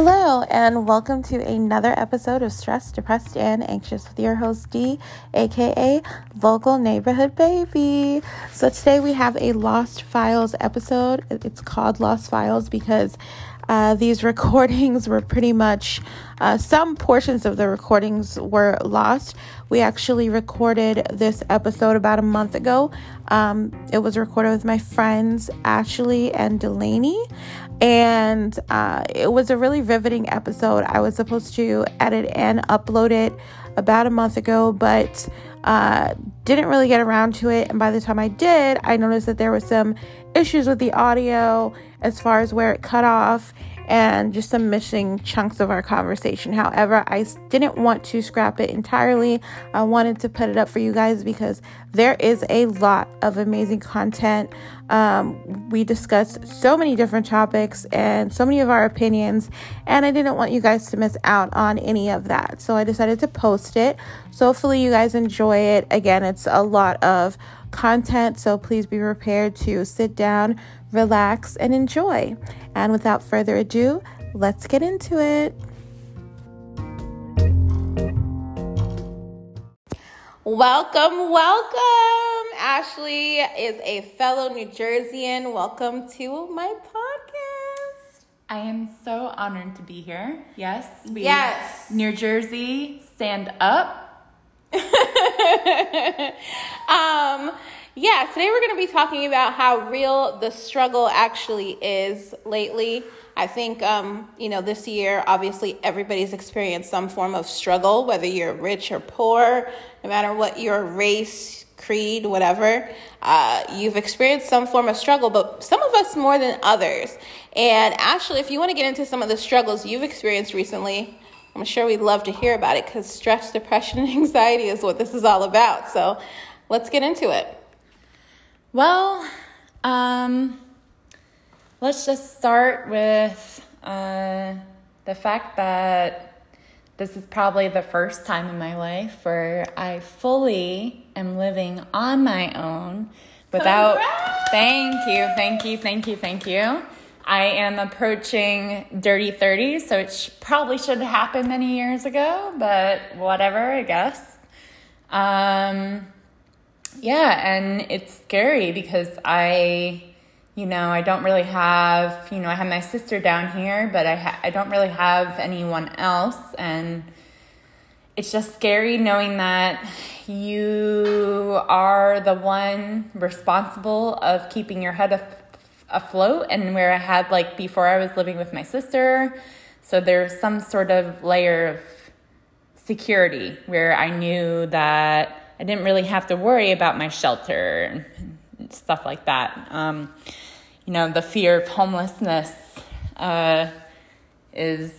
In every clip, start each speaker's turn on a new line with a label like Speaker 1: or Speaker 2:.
Speaker 1: Hello, and welcome to another episode of Stressed, Depressed, and Anxious with your host D, aka Vocal Neighborhood Baby. So, today we have a Lost Files episode. It's called Lost Files because uh, these recordings were pretty much, uh, some portions of the recordings were lost. We actually recorded this episode about a month ago. Um, it was recorded with my friends Ashley and Delaney, and uh, it was a really riveting episode. I was supposed to edit and upload it about a month ago, but uh, didn't really get around to it. And by the time I did, I noticed that there were some issues with the audio as far as where it cut off and just some missing chunks of our conversation. However, I didn't want to scrap it entirely. I wanted to put it up for you guys because there is a lot of amazing content. Um, we discussed so many different topics and so many of our opinions, and I didn't want you guys to miss out on any of that. So I decided to post it. So hopefully, you guys enjoy it. Again, it's a lot of content, so please be prepared to sit down, relax, and enjoy. And without further ado, let's get into it. Welcome, welcome. Ashley is a fellow New Jerseyan. Welcome to my podcast.
Speaker 2: I am so honored to be here. Yes.
Speaker 1: We, yes.
Speaker 2: New Jersey, stand up.
Speaker 1: um, yeah, today we're going to be talking about how real the struggle actually is lately. I think, um, you know, this year, obviously, everybody's experienced some form of struggle, whether you're rich or poor, no matter what your race, creed, whatever. Uh, you've experienced some form of struggle, but some of us more than others. And actually, if you want to get into some of the struggles you've experienced recently, I'm sure we'd love to hear about it because stress, depression, and anxiety is what this is all about. So let's get into it.
Speaker 2: Well, um, let's just start with uh, the fact that this is probably the first time in my life where I fully am living on my own without. Thank you, thank you, thank you, thank you. I am approaching dirty 30, so it sh- probably should have happened many years ago, but whatever, I guess. Um, yeah, and it's scary because I, you know, I don't really have, you know, I have my sister down here, but I, ha- I don't really have anyone else. And it's just scary knowing that you are the one responsible of keeping your head af- afloat and where I had like before I was living with my sister. So there's some sort of layer of security where I knew that I didn't really have to worry about my shelter and stuff like that. Um, you know, the fear of homelessness uh, is,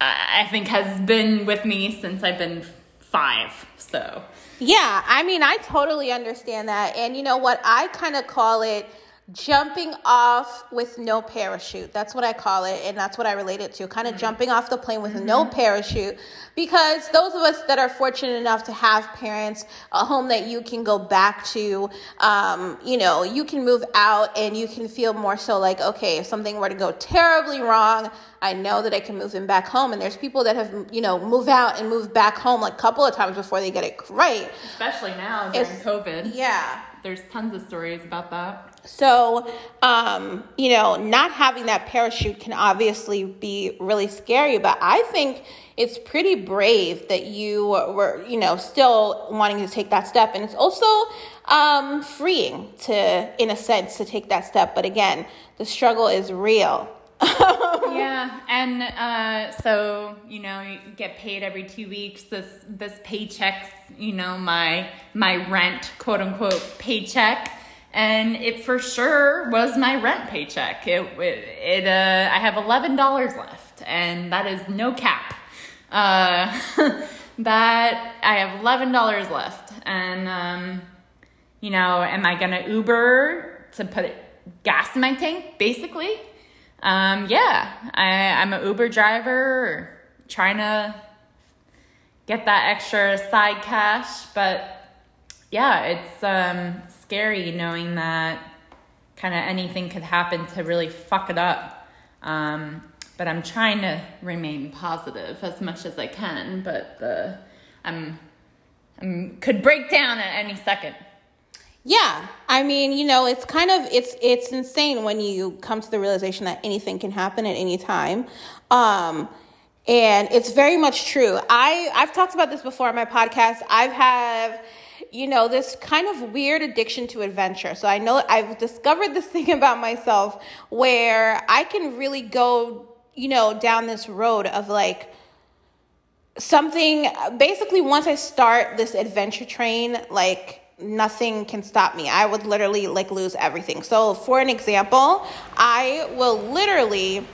Speaker 2: I think, has been with me since I've been five. So,
Speaker 1: yeah, I mean, I totally understand that. And you know what? I kind of call it jumping off with no parachute. That's what I call it, and that's what I relate it to. Kind of mm-hmm. jumping off the plane with mm-hmm. no parachute. Because those of us that are fortunate enough to have parents, a home that you can go back to, um, you know, you can move out and you can feel more so like, okay, if something were to go terribly wrong, I know that I can move him back home. And there's people that have, you know, move out and move back home like a couple of times before they get it right.
Speaker 2: Especially now during it's, COVID.
Speaker 1: Yeah.
Speaker 2: There's tons of stories about that.
Speaker 1: So, um, you know, not having that parachute can obviously be really scary, but I think it's pretty brave that you were, you know, still wanting to take that step. And it's also um, freeing to, in a sense, to take that step. But again, the struggle is real.
Speaker 2: Yeah, and uh, so you know, you get paid every two weeks. This this paycheck, you know, my my rent, quote unquote, paycheck and it for sure was my rent paycheck. It, it, it uh, I have eleven dollars left, and that is no cap. Uh, that I have eleven dollars left, and um, you know, am I gonna Uber to put gas in my tank? Basically, um, yeah, I, I'm an Uber driver, trying to get that extra side cash, but yeah, it's um, scary knowing that kind of anything could happen to really fuck it up. Um, but I'm trying to remain positive as much as I can. But the I'm I'm could break down at any second.
Speaker 1: Yeah, I mean, you know, it's kind of it's it's insane when you come to the realization that anything can happen at any time. Um, and it's very much true. I I've talked about this before on my podcast. I've have you know this kind of weird addiction to adventure. So I know I've discovered this thing about myself where I can really go, you know, down this road of like something basically once I start this adventure train like nothing can stop me. I would literally like lose everything. So for an example, I will literally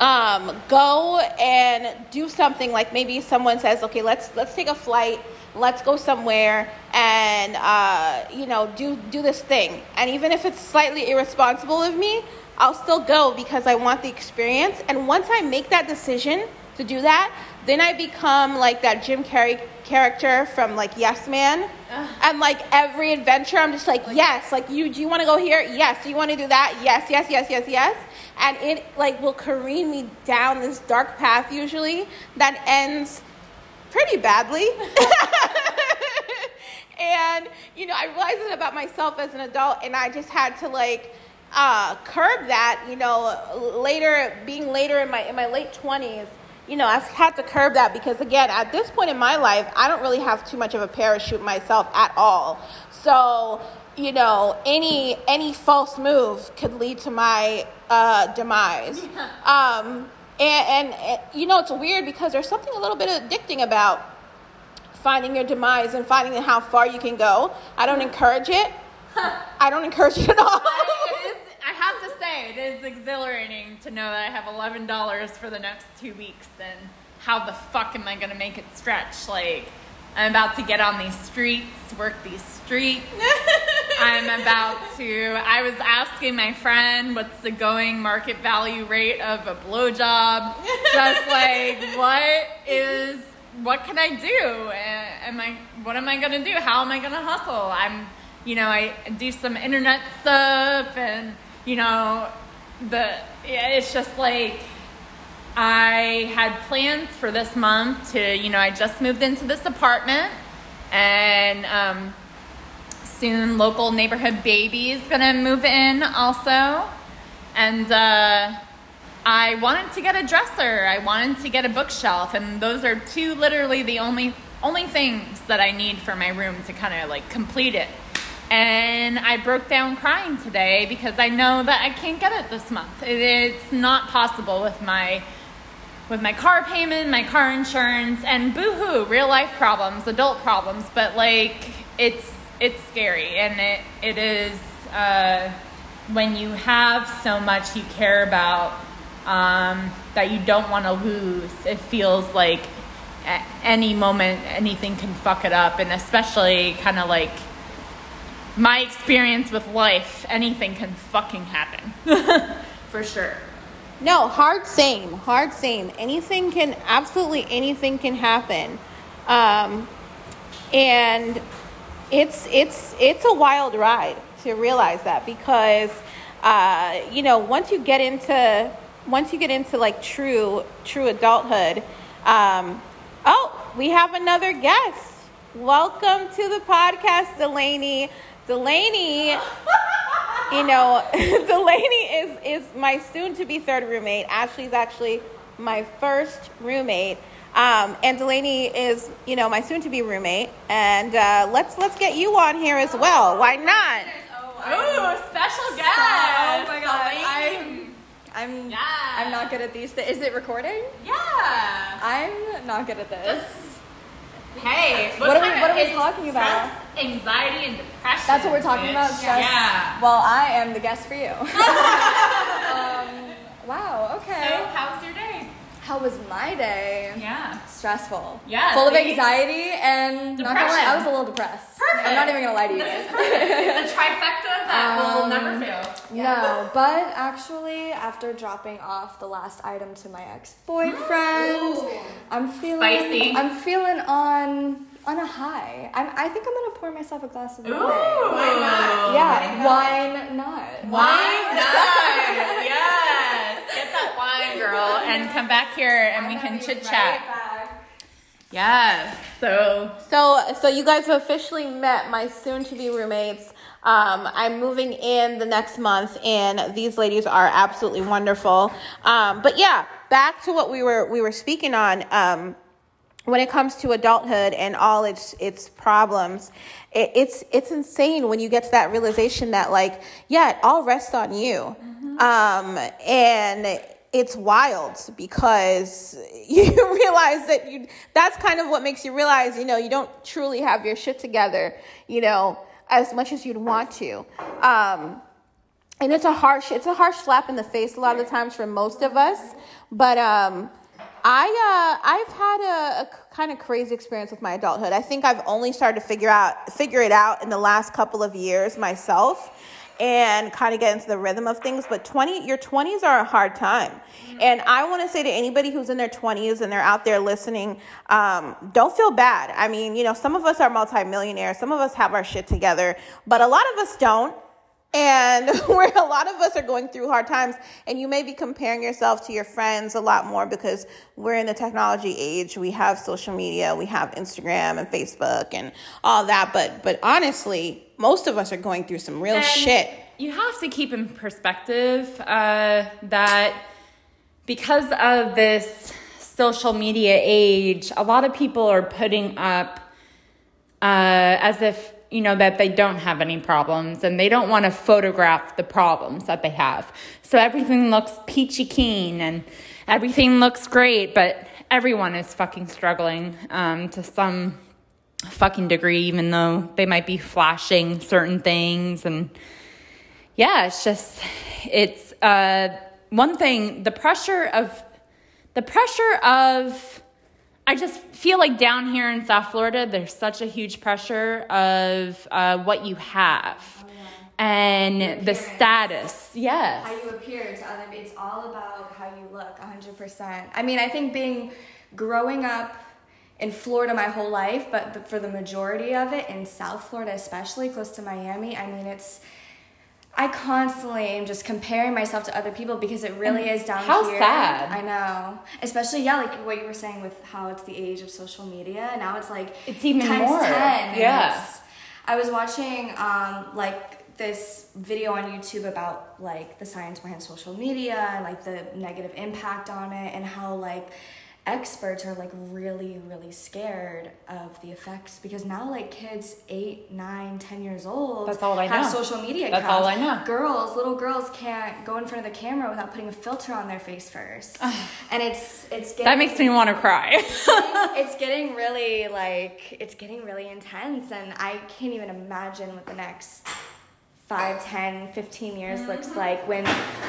Speaker 1: um, go and do something like maybe someone says, okay, let's let's take a flight, let's go somewhere and uh, you know do do this thing. And even if it's slightly irresponsible of me, I'll still go because I want the experience. And once I make that decision to do that, then I become like that Jim Carrey character from like Yes Man. Ugh. And like every adventure, I'm just like, like yes, like you, do you want to go here? Yes. Do you want to do that? Yes, yes, yes, yes, yes. And it like will careen me down this dark path usually that ends pretty badly. and you know, I realized it about myself as an adult, and I just had to like uh, curb that. You know, later being later in my in my late twenties you know, I've had to curb that because, again, at this point in my life, I don't really have too much of a parachute myself at all. So, you know, any any false move could lead to my uh, demise. Um, and, and, and, you know, it's weird because there's something a little bit addicting about finding your demise and finding how far you can go. I don't encourage it. I don't encourage it at all.
Speaker 2: It is exhilarating to know that I have eleven dollars for the next two weeks. Then how the fuck am I gonna make it stretch? Like, I'm about to get on these streets, work these streets. I'm about to. I was asking my friend what's the going market value rate of a blowjob. Just like, what is, what can I do? Am I, what am I gonna do? How am I gonna hustle? I'm, you know, I do some internet stuff and you know, the it's just like I had plans for this month to, you know, I just moved into this apartment and um, soon local neighborhood baby is gonna move in also. And uh, I wanted to get a dresser, I wanted to get a bookshelf, and those are two literally the only only things that I need for my room to kind of like complete it and I broke down crying today because I know that I can't get it this month. It's not possible with my with my car payment, my car insurance, and boohoo, real life problems, adult problems. But like, it's it's scary, and it it is uh, when you have so much you care about um, that you don't want to lose. It feels like at any moment anything can fuck it up, and especially kind of like my experience with life, anything can fucking happen. For sure.
Speaker 1: No, hard same, hard same. Anything can, absolutely anything can happen. Um, and it's, it's, it's a wild ride to realize that because, uh, you know, once you get into, once you get into like true, true adulthood, um, oh, we have another guest. Welcome to the podcast, Delaney. Delaney, you know, Delaney is is my soon to be third roommate. Ashley's actually my first roommate. Um, and Delaney is, you know, my soon-to-be roommate, and uh, let's let's get you on here as well. Why not?
Speaker 2: Oh, special guest!
Speaker 3: Oh my god, I'm, I'm, yeah. I'm not good at these. Th- is it recording?
Speaker 2: Yeah.
Speaker 3: I'm not good at this. Just
Speaker 2: Hey,
Speaker 3: what, what are we, what are we talking about?
Speaker 2: anxiety, and depression.
Speaker 3: That's what we're talking
Speaker 2: bitch.
Speaker 3: about. Stress.
Speaker 2: Yeah.
Speaker 3: Well, I am the guest for you. um, wow. Okay.
Speaker 2: So, how was your day?
Speaker 3: How was my day?
Speaker 2: Yeah.
Speaker 3: Stressful.
Speaker 2: Yeah.
Speaker 3: Full of anxiety and
Speaker 2: depression.
Speaker 3: not gonna lie, I was a little depressed.
Speaker 2: Perfect.
Speaker 3: I'm not even gonna lie to you.
Speaker 2: This is perfect. A trifecta that um, will never fail.
Speaker 3: Yeah. No, but actually, after dropping off the last item to my ex-boyfriend, I'm feeling.
Speaker 2: Spicy.
Speaker 3: I'm feeling on on a high. I'm, I think I'm gonna pour myself a glass of wine.
Speaker 2: Ooh, why not?
Speaker 3: Yeah, why not?
Speaker 2: Why not? yes, get that wine, girl. and come back here and we can chit chat. Yes. So
Speaker 1: So, so you guys have officially met my soon-to-be roommates. Um, I'm moving in the next month, and these ladies are absolutely wonderful. Um, but yeah, back to what we were we were speaking on. Um, when it comes to adulthood and all its its problems, it, it's it's insane when you get to that realization that like, yeah, it all rests on you, um, and it's wild because you realize that you that's kind of what makes you realize you know you don't truly have your shit together you know as much as you'd want to. Um, and it's a harsh it's a harsh slap in the face a lot of the times for most of us. But um, i uh, i've had a, a kind of crazy experience with my adulthood. I think i've only started to figure out figure it out in the last couple of years myself and kind of get into the rhythm of things. But 20, your 20s are a hard time. And I want to say to anybody who's in their 20s and they're out there listening, um, don't feel bad. I mean, you know, some of us are multimillionaires, some of us have our shit together, but a lot of us don't. And where a lot of us are going through hard times, and you may be comparing yourself to your friends a lot more because we're in the technology age. We have social media, we have Instagram and Facebook and all that. But but honestly, most of us are going through some real
Speaker 2: And
Speaker 1: shit.
Speaker 2: You have to keep in perspective uh, that because of this social media age, a lot of people are putting up uh, as if you know that they don't have any problems and they don't want to photograph the problems that they have. So everything looks peachy keen and everything looks great, but everyone is fucking struggling um, to some fucking degree, even though they might be flashing certain things and yeah, it's just it's uh one thing the pressure of the pressure of I just feel like down here in South Florida there's such a huge pressure of uh, what you have and the status. Yes.
Speaker 3: how you appear to other it's all about how you look 100% i mean i think being growing up in florida my whole life but for the majority of it in south florida especially close to miami i mean it's i constantly am just comparing myself to other people because it really is down
Speaker 2: how
Speaker 3: here
Speaker 2: sad.
Speaker 3: i know especially yeah like what you were saying with how it's the age of social media now it's like
Speaker 2: It's even
Speaker 3: times
Speaker 2: more.
Speaker 3: 10 and
Speaker 2: Yeah.
Speaker 3: I was watching um, like this video on YouTube about like the science behind social media and like the negative impact on it and how like experts are like really really scared of the effects because now like kids eight nine ten years old
Speaker 2: That's all I
Speaker 3: have
Speaker 2: know.
Speaker 3: social media
Speaker 2: That's
Speaker 3: accounts.
Speaker 2: all I know.
Speaker 3: girls little girls can't go in front of the camera without putting a filter on their face first and it's it's getting
Speaker 2: that makes me want to cry.
Speaker 3: it's getting really like it's getting really intense and i can't even imagine what the next 5 10 15 years looks mm-hmm. like when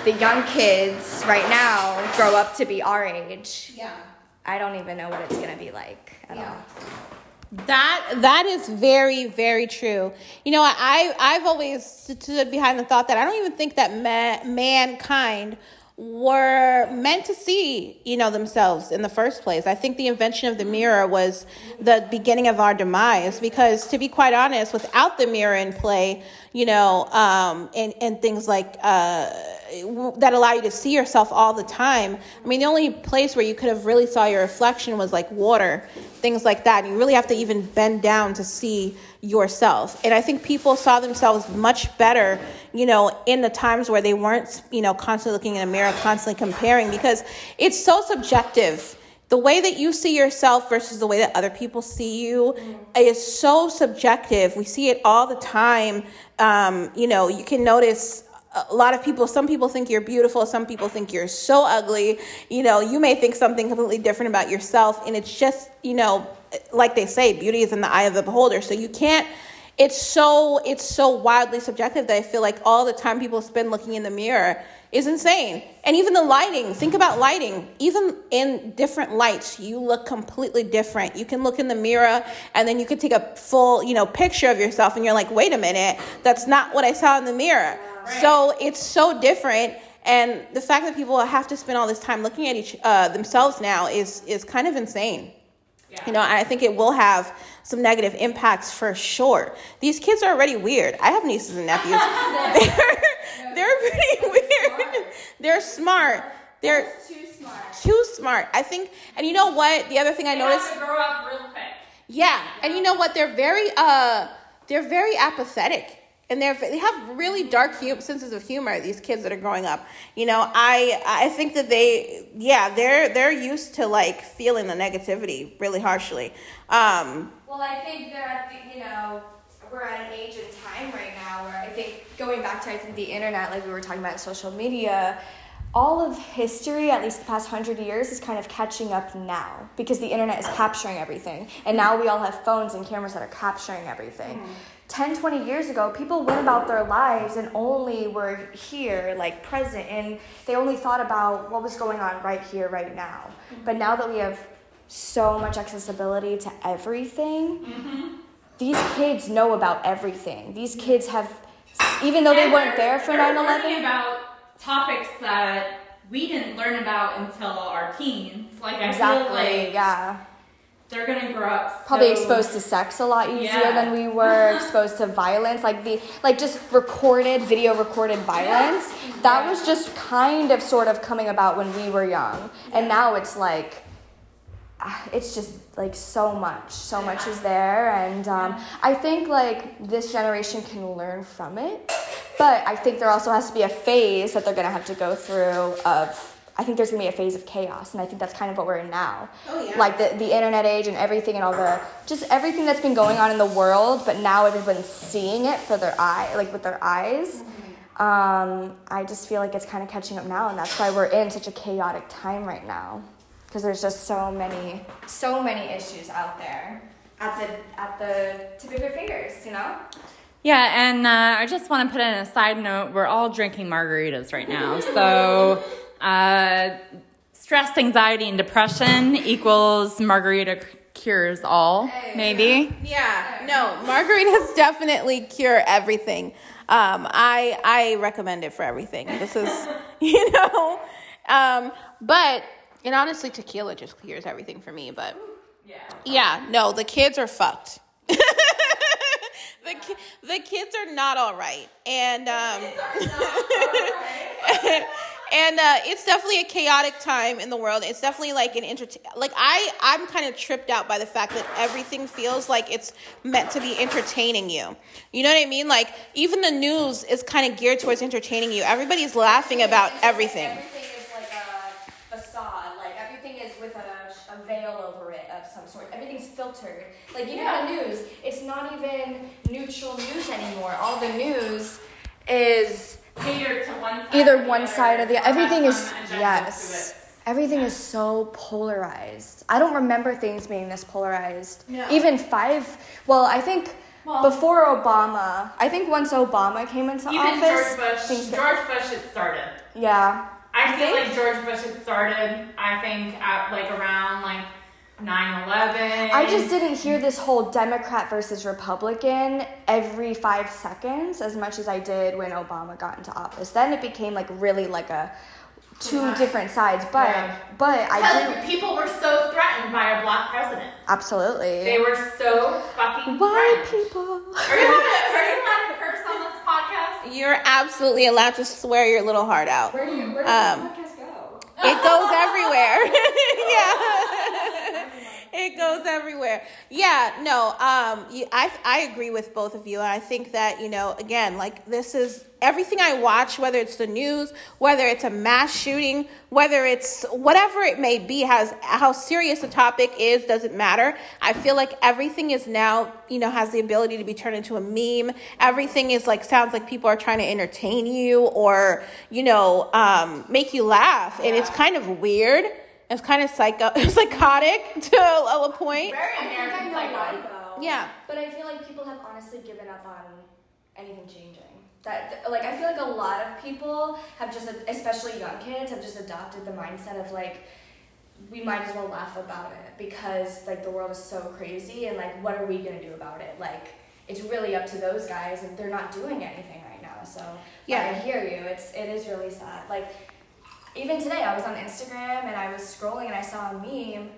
Speaker 3: the young kids right now grow up to be our age
Speaker 1: Yeah.
Speaker 3: I don't even know what it's going to be like at
Speaker 1: Yeah.
Speaker 3: all
Speaker 1: That that is very very true. You know, I I've always stood behind the thought that I don't even think that ma- mankind were meant to see you know themselves in the first place. I think the invention of the mirror was the beginning of our demise because to be quite honest, without the mirror in play, you know, um, and and things like uh, that allow you to see yourself all the time. I mean, the only place where you could have really saw your reflection was like water, things like that. You really have to even bend down to see yourself. And I think people saw themselves much better, you know, in the times where they weren't, you know, constantly looking in a mirror, constantly comparing because it's so subjective the way that you see yourself versus the way that other people see you is so subjective. We see it all the time. Um, you know, you can notice a lot of people, some people think you're beautiful, some people think you're so ugly. You know, you may think something completely different about yourself, and it's just, you know, like they say, beauty is in the eye of the beholder. So you can't it's so it's so wildly subjective that I feel like all the time people spend looking in the mirror is insane. And even the lighting, think about lighting. Even in different lights, you look completely different. You can look in the mirror and then you can take a full, you know, picture of yourself and you're like, "Wait a minute, that's not what I saw in the mirror." So, it's so different and the fact that people have to spend all this time looking at each uh, themselves now is is kind of insane. You know, I think it will have some negative impacts for sure. These kids are already weird. I have nieces and nephews. they're, they're pretty weird. They're smart. they're
Speaker 3: too smart.
Speaker 1: too smart. I think, and you know what? The other thing I noticed,
Speaker 2: grow up real quick.
Speaker 1: yeah, and you know what? They're very, uh, they're very apathetic. And they're, they have really dark hum- senses of humor. These kids that are growing up, you know, I I think that they, yeah, they're they're used to like feeling the negativity really harshly. Um,
Speaker 3: Well, I think they're at the, you know, we're at an age and time right now where I think going back to I think the internet, like we were talking about social media, all of history, at least the past hundred years, is kind of catching up now because the internet is capturing everything, and now we all have phones and cameras that are capturing everything. 10, 20 years ago, people went about their lives and only were here, like present, and they only thought about what was going on right here, right now. Mm-hmm. But now that we have so much accessibility to everything, mm-hmm. these kids know about everything. These kids have, even though they weren't there for
Speaker 2: they're
Speaker 3: 9
Speaker 2: learning
Speaker 3: 11.
Speaker 2: about topics that we didn't learn about until our teens. Like I feel
Speaker 3: Exactly,
Speaker 2: like
Speaker 3: yeah.
Speaker 2: They're gonna grow up
Speaker 3: Probably
Speaker 2: so-
Speaker 3: exposed to sex a lot easier
Speaker 2: Yeah.
Speaker 3: than we were, exposed to violence, like the, like just recorded, video recorded violence. That was just kind of sort of coming about when we were young. And now it's like, ah, it's just like so much so much is there and um, i think like this generation can learn from it but i think there also has to be a phase that they're to have to go through of i think there's going to be a phase of chaos and i think that's kind of what we're in now
Speaker 1: Oh, yeah.
Speaker 3: like the, the internet age and everything and all the just everything that's been going on in the world but now everyone's seeing it for their eye like with their eyes um, i just feel like it's kind of catching up now and that's why we're in such a chaotic time right now because there's just so many so many issues out there at the at the tip of your fingers you know
Speaker 2: Yeah, and uh, I just want to put in a side note. We're all drinking margaritas right now. So, uh, stress, anxiety, and depression equals margarita cures all, maybe.
Speaker 1: Yeah, no, margaritas definitely cure everything. Um, I I recommend it for everything. This is, you know, um, but and honestly, tequila just clears everything for me. But
Speaker 2: Yeah.
Speaker 1: yeah, no, the kids are fucked. the ki- the kids are not all right, and um, and uh, it's definitely a chaotic time in the world. It's definitely like an entertain. Like I, I'm kind of tripped out by the fact that everything feels like it's meant to be entertaining you. You know what I mean? Like even the news is kind of geared towards entertaining you. Everybody's laughing about everything.
Speaker 3: everything is like a facade like everything is with a, a veil over it of some sort everything's filtered like even
Speaker 2: Yeah.
Speaker 3: the news it's not even neutral news anymore all the news is
Speaker 2: Cater to one side
Speaker 3: either one side or the everything is yes
Speaker 2: it.
Speaker 3: everything is so polarized i don't remember things being this polarized
Speaker 1: No.
Speaker 3: even five well i think
Speaker 2: Well-
Speaker 3: before obama i think once obama came into
Speaker 2: Even
Speaker 3: office
Speaker 2: George Bush, George Bush had started.
Speaker 3: yeah
Speaker 2: I
Speaker 3: You
Speaker 2: feel
Speaker 3: think?
Speaker 2: like George Bush had started. I think at like around like 9/11.
Speaker 3: I just didn't hear this whole Democrat versus Republican every five seconds as much as I did when Obama got into office. Then it became like really like a two
Speaker 2: Yeah.
Speaker 3: different sides. But
Speaker 2: Yeah.
Speaker 3: but I
Speaker 2: because
Speaker 3: do
Speaker 2: people were so threatened by a black president.
Speaker 3: absolutely
Speaker 2: They were so fucking
Speaker 3: white
Speaker 2: threatened.
Speaker 3: people.
Speaker 2: Are you allowed to, are you allowed to curse on this podcast?
Speaker 1: You're absolutely allowed to swear your little heart out.
Speaker 3: Where do you where
Speaker 1: does
Speaker 3: does
Speaker 1: Um,
Speaker 3: this podcast go?
Speaker 1: It goes everywhere. yeah. It goes everywhere. Yeah, no, um, I, I agree with both of you. I think that, you know, again, like this is everything I watch, whether it's the news, whether it's a mass shooting, whether it's whatever it may be, has how serious the topic is, doesn't matter. I feel like everything is now, you know, has the ability to be turned into a meme. Everything is like, sounds like people are trying to entertain you or, you know, um, make you laugh. And it's kind of weird. It's kind of psycho, psychotic to a, a point.
Speaker 2: Very
Speaker 3: I think I
Speaker 2: American
Speaker 3: know why
Speaker 2: psycho.
Speaker 3: though.
Speaker 1: Yeah.
Speaker 3: But I feel like people have honestly given up on anything changing. That like I feel like a lot of people have just, especially young kids, have just adopted the mindset of like, we might as well laugh about it because like the world is so crazy and like what are we gonna do about it? Like it's really up to those guys and they're not doing anything right now. So yeah,
Speaker 1: Yeah.
Speaker 3: I hear you. It's it is really sad. Like even today I was on Instagram and I was scrolling and I saw a meme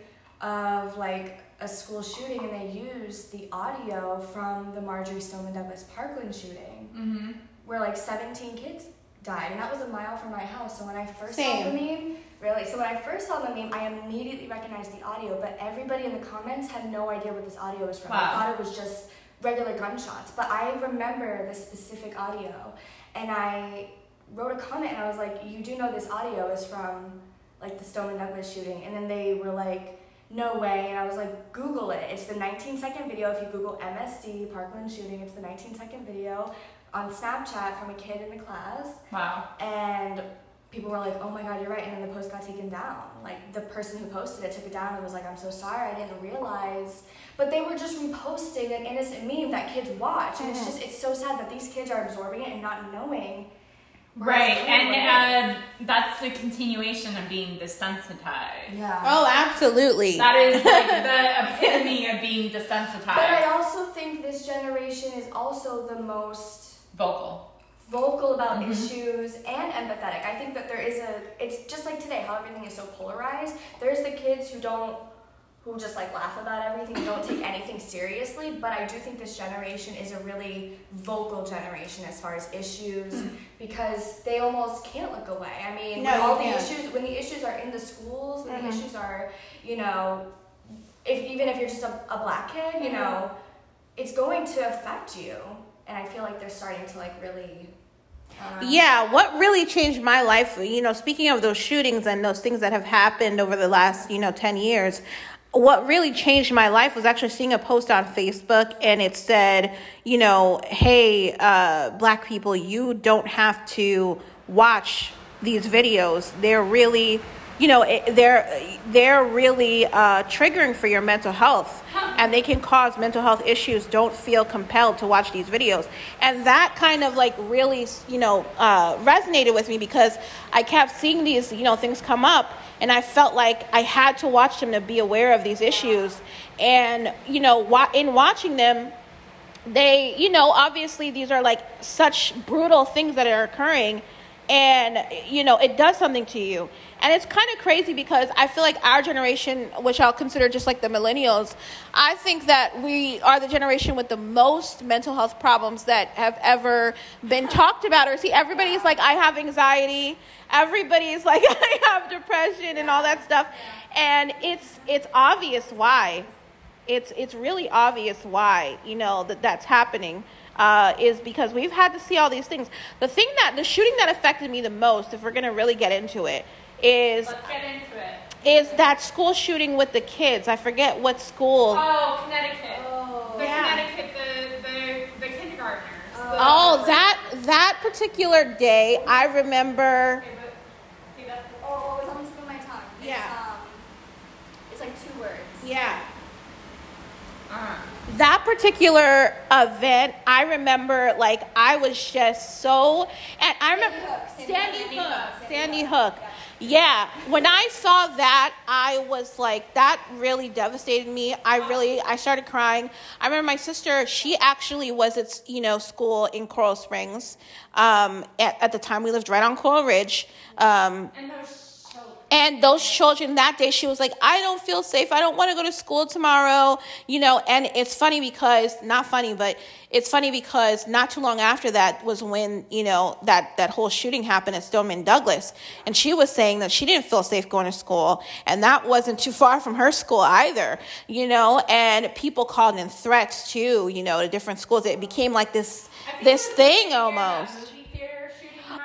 Speaker 3: of like a school shooting and they used the audio from the Marjory Stoneman Douglas Parkland shooting
Speaker 2: Mm-hmm.
Speaker 3: where like 17 kids died, and that was a mile from my house. So when I first
Speaker 1: Same.
Speaker 3: saw the meme, really, so when I first saw the meme, I immediately recognized the audio, but everybody in the comments had no idea what this audio was from.
Speaker 2: Wow.
Speaker 3: I thought it was just regular gunshots, but I remember the specific audio, and I wrote a comment and I was like, "You do know this audio is from like the Stoneman Douglas shooting?" And then they were like. No way, and I was like, Google it. It's the 19 second video. If you Google MSD Parkland shooting, it's the 19 second video on Snapchat from a kid in the class,
Speaker 2: Wow.
Speaker 3: and people were like, "Oh my God, you're right," and then the post got taken down. Like the person who posted it took it down and was like, "I'm so sorry, I didn't realize." But they were just reposting an innocent meme that kids watch, and it's mm-hmm. just it's so sad that these kids are absorbing it and not knowing. Where it's
Speaker 2: Right, and uh, that's the continuation of being desensitized.
Speaker 3: yeah.
Speaker 1: Oh, absolutely.
Speaker 2: That is like the epitome of being desensitized.
Speaker 3: But I also think this generation is also the most
Speaker 2: Vocal.
Speaker 3: vocal about
Speaker 2: Mhm.
Speaker 3: issues and empathetic. I think that there is a it's just like today how everything is so polarized. There's the kids who don't who just like laugh about everything and don't take anything seriously, but I do think this generation is a really vocal generation as far as issues because they almost can't look away. I mean,
Speaker 1: No,
Speaker 3: when all the
Speaker 1: can't.
Speaker 3: issues when the issues are in the schools, when
Speaker 1: Mhm.
Speaker 3: the issues are, you know, if even if you're just a, a black kid, you know, it's going to affect you. And I feel like they're starting to like really um,
Speaker 1: Yeah, what really changed my life, you know, speaking of those shootings and those things that have happened over the last, you know, 10 years, what really changed my life was actually seeing a post on Facebook and it said, you know, hey, uh, black people, you don't have to watch these videos. They're really, you know, it- they're they're really uh, triggering for your mental health, and they can cause mental health issues. Don't feel compelled to watch these videos, and that kind of like really, you know, uh, resonated with me because I kept seeing these, you know, things come up, and I felt like I had to watch them to be aware of these issues, and you know, in watching them, they you know obviously these are like such brutal things that are occurring and you know it does something to you. And it's kind of crazy because i feel like our generation which i'll consider just like the millennials i think that we are the generation with the most mental health problems that have ever been talked about or see everybody's like i have anxiety everybody's like i have depression and all that stuff. And it's it's obvious why. It's it's really obvious why you know that that's happening uh, is because we've had to see all these things. The thing that the shooting that affected me the most, if we're gonna really get into it, is
Speaker 2: Let's get into it.
Speaker 1: is that school shooting with the kids. I forget what school.
Speaker 2: Oh, Connecticut.
Speaker 3: Oh.
Speaker 2: The
Speaker 1: Yeah.
Speaker 2: Connecticut, the, the, the kindergartners.
Speaker 3: Oh.
Speaker 2: The-
Speaker 1: Oh, that that particular day, I remember.
Speaker 2: Okay, but- see, that's-
Speaker 3: Oh, it's on the my tongue. It's,
Speaker 1: Yeah.
Speaker 3: um, it's like two words.
Speaker 1: Yeah. That particular event, I remember like I was just so, and I remember
Speaker 3: Hook, Sandy
Speaker 1: Sandy
Speaker 3: Hook. Sandy
Speaker 1: Sandy
Speaker 3: Hook,
Speaker 1: Hook. Yeah, when I saw that, I was like, that really devastated me. I really, I started crying. I remember my sister; she actually was at you know school in Coral Springs. Um, at, at the time, we lived right on Coral Ridge. Um,
Speaker 2: and those.
Speaker 1: And those children that day, she was like, I don't feel safe. I don't want to go to school tomorrow. You know, and it's funny because, not funny, but it's funny because not too long after that was when, you know, that, that whole shooting happened at Stoneman Douglas. And she was saying that she didn't feel safe going to school. And that wasn't too far from her school either, you know, and people called in threats too, you know, to different schools. It became like this, this thing almost.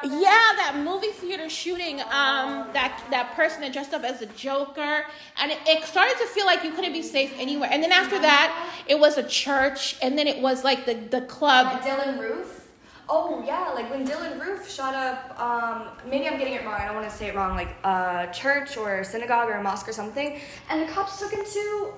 Speaker 1: Yeah, that movie theater shooting. Um, that that person that dressed up as a Joker, and it, it started to feel like you couldn't be safe anywhere. And then after that, it was a church, and then it was like the the
Speaker 3: Uh,
Speaker 1: club.
Speaker 3: Dylann Roof. Oh yeah, like when Dylann Roof shot up. Um, maybe I'm getting it wrong. I don't want to say it wrong. Like a church or a synagogue or a mosque or something, and the cops took him to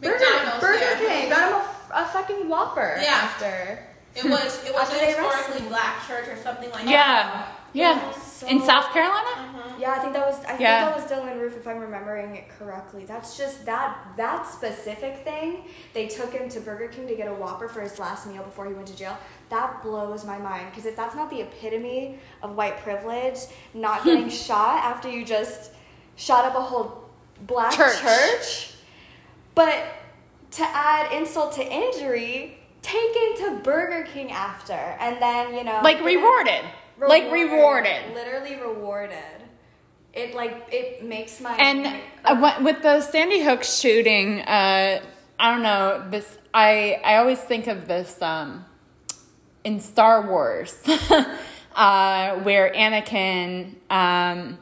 Speaker 3: Burger, Burger
Speaker 1: yeah.
Speaker 3: King. Got him a, a fucking Whopper
Speaker 1: Yeah.
Speaker 3: after.
Speaker 1: It was it
Speaker 3: was an historically
Speaker 1: black church or something like that.
Speaker 2: Yeah. Yeah.
Speaker 3: So-
Speaker 2: In South Carolina?
Speaker 1: Uh-huh.
Speaker 3: Yeah, I think that was. I
Speaker 2: Yeah.
Speaker 3: think that was Dylann Roof, if I'm remembering it correctly. That's just that that specific thing. They took him to Burger King to get a Whopper for his last meal before he went to jail. That blows my mind because if that's not the epitome of white privilege, not getting shot after you just shot up a whole black
Speaker 1: Church.
Speaker 3: church, but to add insult to injury, taken to Burger King after, and then you know
Speaker 2: Like rewarded. like rewarded.
Speaker 3: Literally rewarded. It like it makes my
Speaker 2: And uh, with the Sandy Hook shooting, uh, I don't know this. I I always think of this um, in Star Wars, uh, where Anakin um,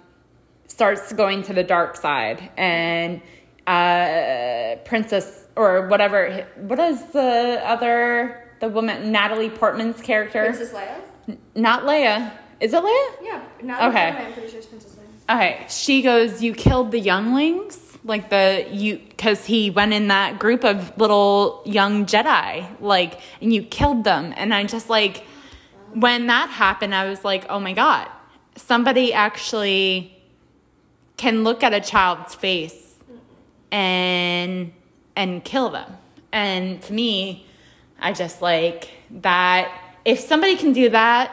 Speaker 2: starts going to the dark side, and uh, Princess or whatever. What is the other the woman Natalie Portman's character?
Speaker 3: Princess Leia.
Speaker 2: Not Leia. Is it Leia?
Speaker 3: Yeah.
Speaker 2: Okay.
Speaker 3: I'm pretty sure it's Princess Leia.
Speaker 2: Okay, she goes, "You killed the younglings, like the you, because he went in that group of little young Jedi, like, and you killed them." And I just like, when that happened, I was like, "Oh my god, somebody actually can look at a child's face and and kill them." And to me, I just like that. If somebody can do that,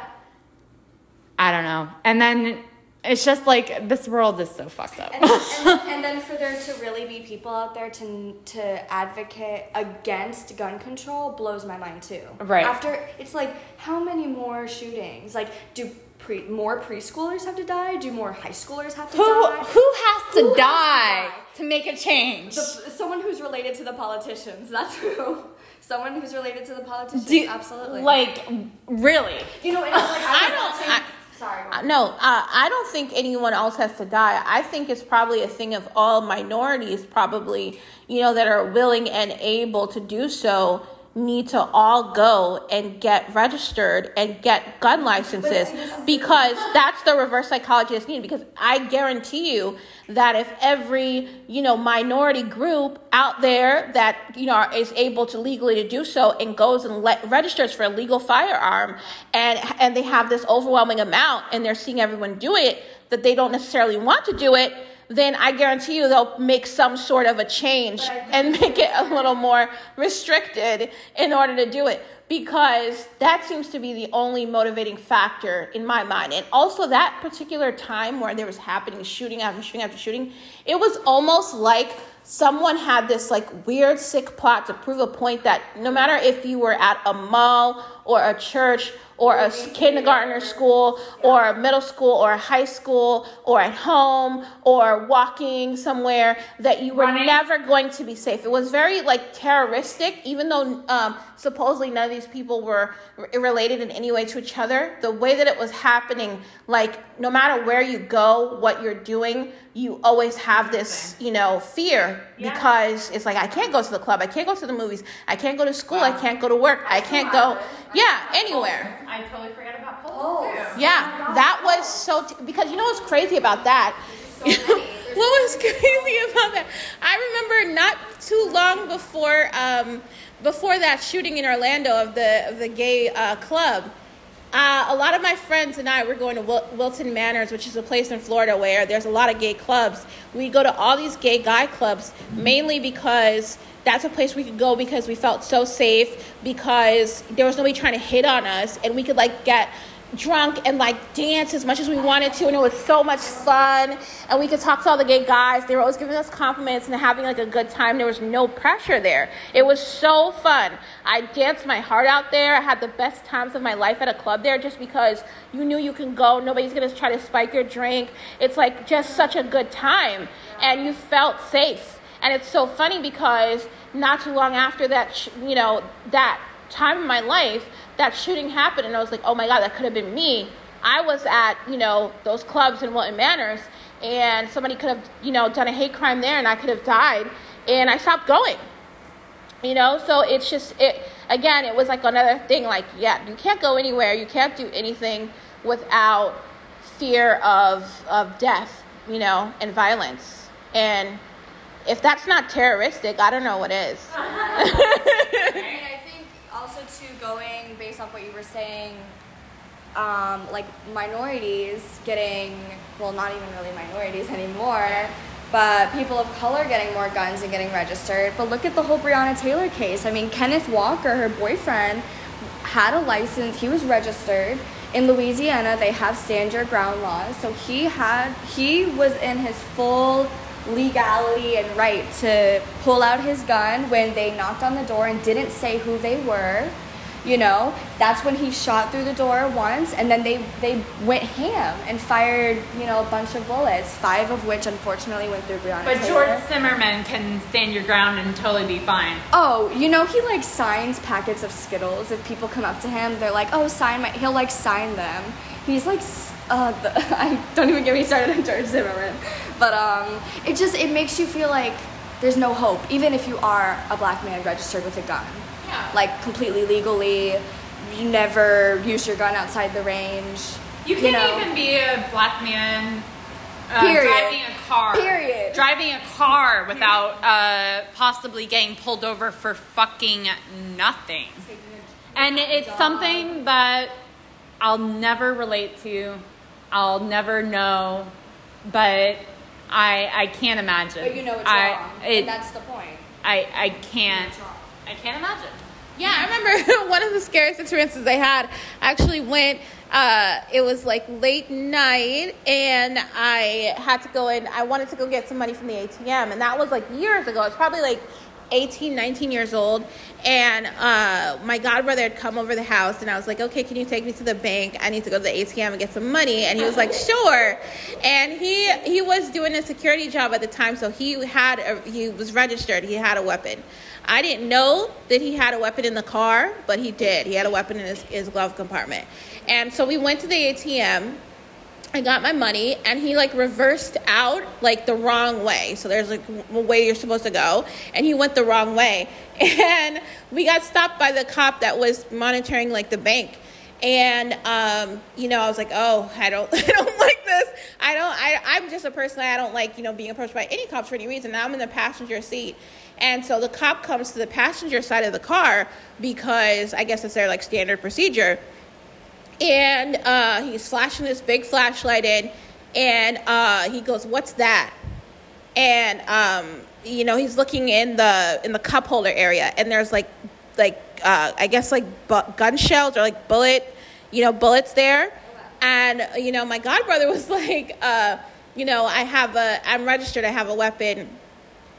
Speaker 2: I don't know. And then it's just like this world is so fucked up.
Speaker 3: and, and, and then for there to really be people out there to to advocate against gun control blows my mind too.
Speaker 2: Right.
Speaker 3: After it's like how many more shootings? Like do pre more preschoolers have to die? Do more high schoolers have to
Speaker 2: who
Speaker 3: die?
Speaker 2: who has to
Speaker 3: Who has to
Speaker 2: die
Speaker 3: die?
Speaker 2: to make a change?
Speaker 3: The, someone who's related to the politicians. That's who. Someone who's related to the politicians.
Speaker 2: Do-
Speaker 3: Absolutely.
Speaker 2: Like really?
Speaker 3: you know, it's like I,
Speaker 1: I don't- I-
Speaker 3: sorry.
Speaker 1: No, uh, I don't think anyone else has to die. I think it's probably a thing of all minorities, probably, you know, that are willing and able to do so, need to all go and get registered and get gun licenses because that's the reverse psychology that's needed. Because I guarantee you that if every, you know, minority group out there that, you know, is able to legally to do so and goes and registers for a legal firearm and, and they have this overwhelming amount and they're seeing everyone do it, that they don't necessarily want to do it, then I guarantee you they'll make some sort of a change and make it a little more restricted in order to do it because that seems to be the only motivating factor in my mind. And also that particular time where there was happening shooting after shooting after shooting, it was almost like someone had this like weird sick plot to prove a point that no matter if you were at a mall or a church or a kindergarten or school or a middle school or a high school or at home or walking somewhere that you were
Speaker 2: Running.
Speaker 1: never going to be safe. It was very like terroristic, even though um, supposedly none of these people were r- related in any way to each other. The way that it was happening, like no matter where you go, what you're doing, you always have this, you know, fear
Speaker 2: Yeah.
Speaker 1: because it's like I can't go to the club, I can't go to the movies, I can't go to school, I can't go to work, I can't go, yeah, anywhere.
Speaker 2: I totally forgot about Pulse
Speaker 3: Oh.
Speaker 2: too.
Speaker 1: Yeah, that was so t- because you know what's crazy about that. what was crazy about that? I remember not too long before um, before that shooting in Orlando of the of the gay uh, club. Uh, a lot of my friends and I were going to Wil- Wilton Manors, which is a place in Florida where there's a lot of gay clubs. We go to all these gay guy clubs mainly because that's a place we could go because we felt so safe because there was nobody trying to hit on us and we could like get drunk and like dance as much as we wanted to and it was so much fun. And we could talk to all the gay guys. They were always giving us compliments and having like a good time. There was no pressure there. It was so fun. I danced my heart out there. I had the best times of my life at a club there just because you knew you can go. Nobody's gonna try to spike your drink. It's like just such a good time. And you felt safe. And it's so funny because not too long after that you know that time in my life that shooting happened and I was like, oh my God, that could have been me. I was at, you know, those clubs in Wilton Manors and somebody could have, you know, done a hate crime there and I could have died and I stopped going. You know, so it's just it again, it was like another thing like, yeah, you can't go anywhere, you can't do anything without fear of of death, you know, and violence. And if that's not terroristic, I don't know what is.
Speaker 3: And I think also too going based off what you were saying, um, like minorities getting well, not even really minorities anymore, but people of color getting more guns and getting registered. But look at the whole Breonna Taylor case. I mean, Kenneth Walker, her boyfriend, had a license. He was registered. In Louisiana, they have stand your ground laws. So he had he was in his full legality and right to pull out his gun when they knocked on the door and didn't say who they were. You know that's when he shot through the door once and then they they went ham and fired you know a bunch of bullets five of which unfortunately went through Breonna
Speaker 2: But
Speaker 3: Taylor.
Speaker 2: George Zimmerman can stand your ground and totally be fine.
Speaker 3: Oh, you know he like signs packets of Skittles. If people come up to him, they're like, "Oh, sign my." He'll like sign them. He's like, uh, the, I don't even get me started on George Zimmerman, but um, it just it makes you feel like there's no hope, even if you are a black man registered with a gun,
Speaker 2: Yeah.
Speaker 3: like completely legally. You never use your gun outside the range.
Speaker 2: You can't
Speaker 3: know.
Speaker 2: even be a black man uh, driving a car.
Speaker 3: Period.
Speaker 2: Driving a car without uh, possibly getting pulled over for fucking nothing. And it's something that I'll never relate to. I'll never know, but I I can't imagine.
Speaker 3: But you know it's
Speaker 2: I,
Speaker 3: wrong,
Speaker 2: It,
Speaker 3: and that's the point.
Speaker 2: I I can't. I can't imagine.
Speaker 1: Yeah, I remember one of the scariest experiences I had. I actually went. Uh, it was like late night, and I had to go in. I wanted to go get some money from the ATM, and that was like years ago. It's probably like 18, 19 years old. And uh, my godbrother had come over the house, and I was like, "Okay, can you take me to the bank? I need to go to the ATM and get some money." And he was like, "Sure." And he he was doing a security job at the time, so he had a, he was registered. He had a weapon. I didn't know that he had a weapon in the car, but he did. He had a weapon in his, his glove compartment. And so we went to the ATM. I got my money, and he like reversed out like the wrong way. So there's like a way you're supposed to go, and he went the wrong way. And we got stopped by the cop that was monitoring like the bank. And um, you know, I was like, oh, I don't, I don't like this. I don't. I, I'm just a person. I don't like you know being approached by any cops for any reason. Now I'm in the passenger seat, and so the cop comes to the passenger side of the car because I guess it's their like standard procedure. And uh, he's flashing this big flashlight in, and uh, he goes, "What's that?" And um, you know, he's looking in the in the cup holder area, and there's like like uh, I guess like bu- gun shells or like bullet, you know, bullets there. And you know, my godbrother was like, uh, you know, I have a, I'm registered, I have a weapon,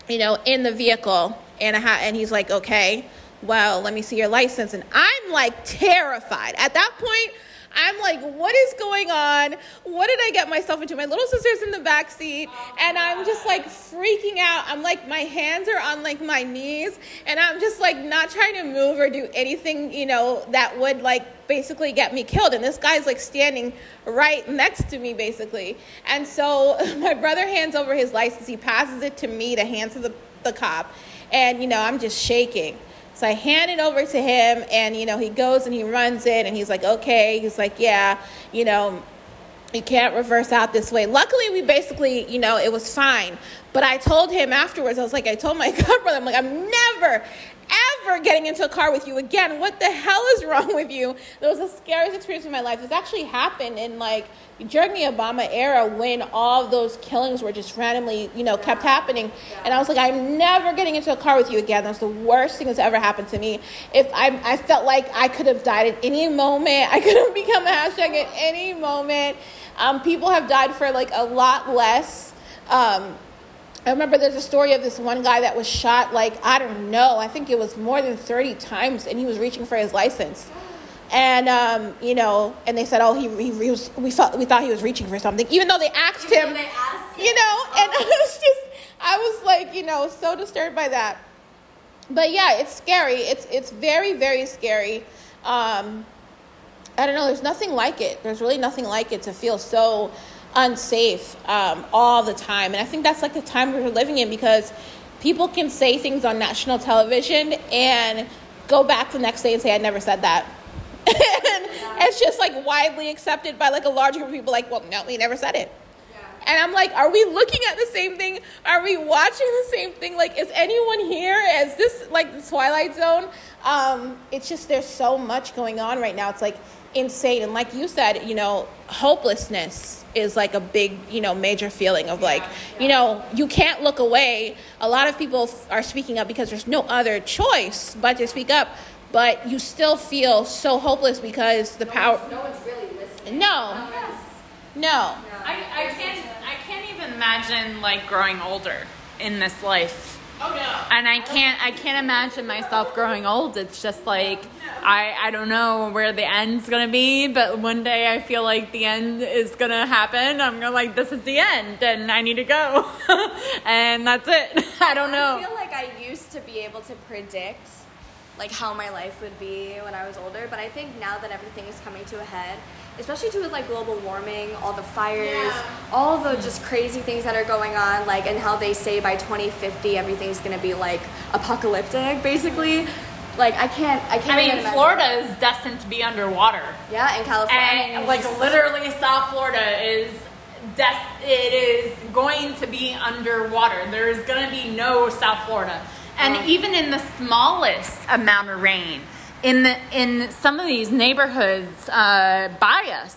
Speaker 1: you know, in the vehicle, and I and he's like, okay, well, let me see your license, and I'm like terrified at that point. I'm like, what is going on? What did I get myself into? My little sister's in the back seat, and I'm just like freaking out. I'm like, my hands are on like my knees, and I'm just like not trying to move or do anything, you know, that would like basically get me killed. And this guy's like standing right next to me, basically. And so my brother hands over his license. He passes it to me to hand to the, the cop, and you know, I'm just shaking. So I hand it over to him, and you know, he goes and he runs it, and he's like, okay. He's like, yeah, you know, you can't reverse out this way. Luckily, we basically, you know, it was fine. But I told him afterwards, I was like, I told my godbrother, I'm like, I'm never, ever getting into a car with you again. What the hell is wrong with you? That was the scariest experience of my life. This actually happened in like during the Obama era when all those killings were just randomly, you know, kept happening. And I was like, I'm never getting into a car with you again. That's the worst thing that's ever happened to me. If I, I felt like I could have died at any moment, I could have become a hashtag at any moment. Um, people have died for like a lot less. Um, I remember there's a story of this one guy that was shot like I don't know, I think it was more than 30 times, and he was reaching for his license. And um, you know, and they said, oh, he, he, he was. We thought we thought he was reaching for something, even though they asked him.
Speaker 3: they asked
Speaker 1: you know, and I was just, I was like, you know, so disturbed by that. But yeah, it's scary. It's it's very very scary. Um, I don't know. There's nothing like it. There's really nothing like it to feel so unsafe um, all the time. And I think that's like the time we're living in because people can say things on national television and go back the next day and say, I never said that. and it's just like widely accepted by like a large group of people, like, well, no, we never said it. And I'm like, are we looking at the same thing? Are we watching the same thing? Like, is anyone here? Is this like the Twilight Zone? Um, it's just there's so much going on right now. It's like insane. And like you said, you know, hopelessness is like a big, you know, major feeling of like, you know, you can't look away. A lot of people are speaking up because there's no other choice but to speak up. But you still feel so hopeless because the power.
Speaker 3: No one's really listening.
Speaker 1: No, oh, no.
Speaker 2: I, I can't I can't even imagine like growing older in this life and I can't I can't imagine myself growing old. It's just like I I don't know where the end's gonna be, but one day I feel like the end is gonna happen. I'm gonna like this is the end, and I need to go, and that's it. I don't know.
Speaker 3: I feel like I used to be able to predict like how my life would be when I was older, but I think now that everything is coming to a head, especially too with like global warming, all the fires, yeah. all the just crazy things that are going on, like and how they say by 2050 everything's gonna be like apocalyptic, basically. Like I can't, I can't.
Speaker 2: I mean, Florida is destined to be underwater.
Speaker 3: Yeah, in California,
Speaker 2: and I mean, like literally, South Florida is des- It is going to be underwater. There is going to be no South Florida, and even in the smallest amount of rain, in the in some of these neighborhoods uh, by us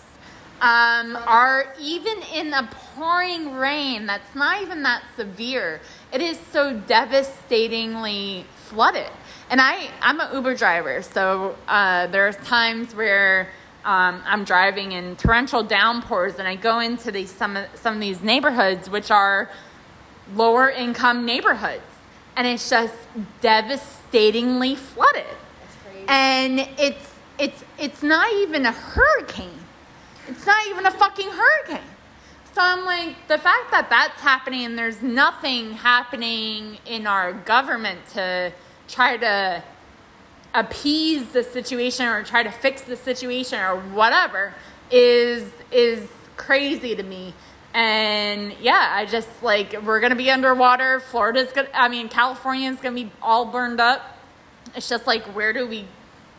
Speaker 2: um, are even in a pouring rain that's not even that severe. It is so devastatingly flooded. And i i'm an uber driver so uh, there's times where um, i'm driving in torrential downpours and i go into these some of, some of these neighborhoods which are lower income neighborhoods. And it's just devastatingly flooded and it's it's it's not even a hurricane. It's not even a fucking hurricane. So I'm like, the fact that that's happening and there's nothing happening in our government to try to appease the situation or try to fix the situation or whatever is is crazy to me. And yeah, I just like we're gonna be underwater. Florida's gonna, I mean, California's gonna be all burned up it's just like where do we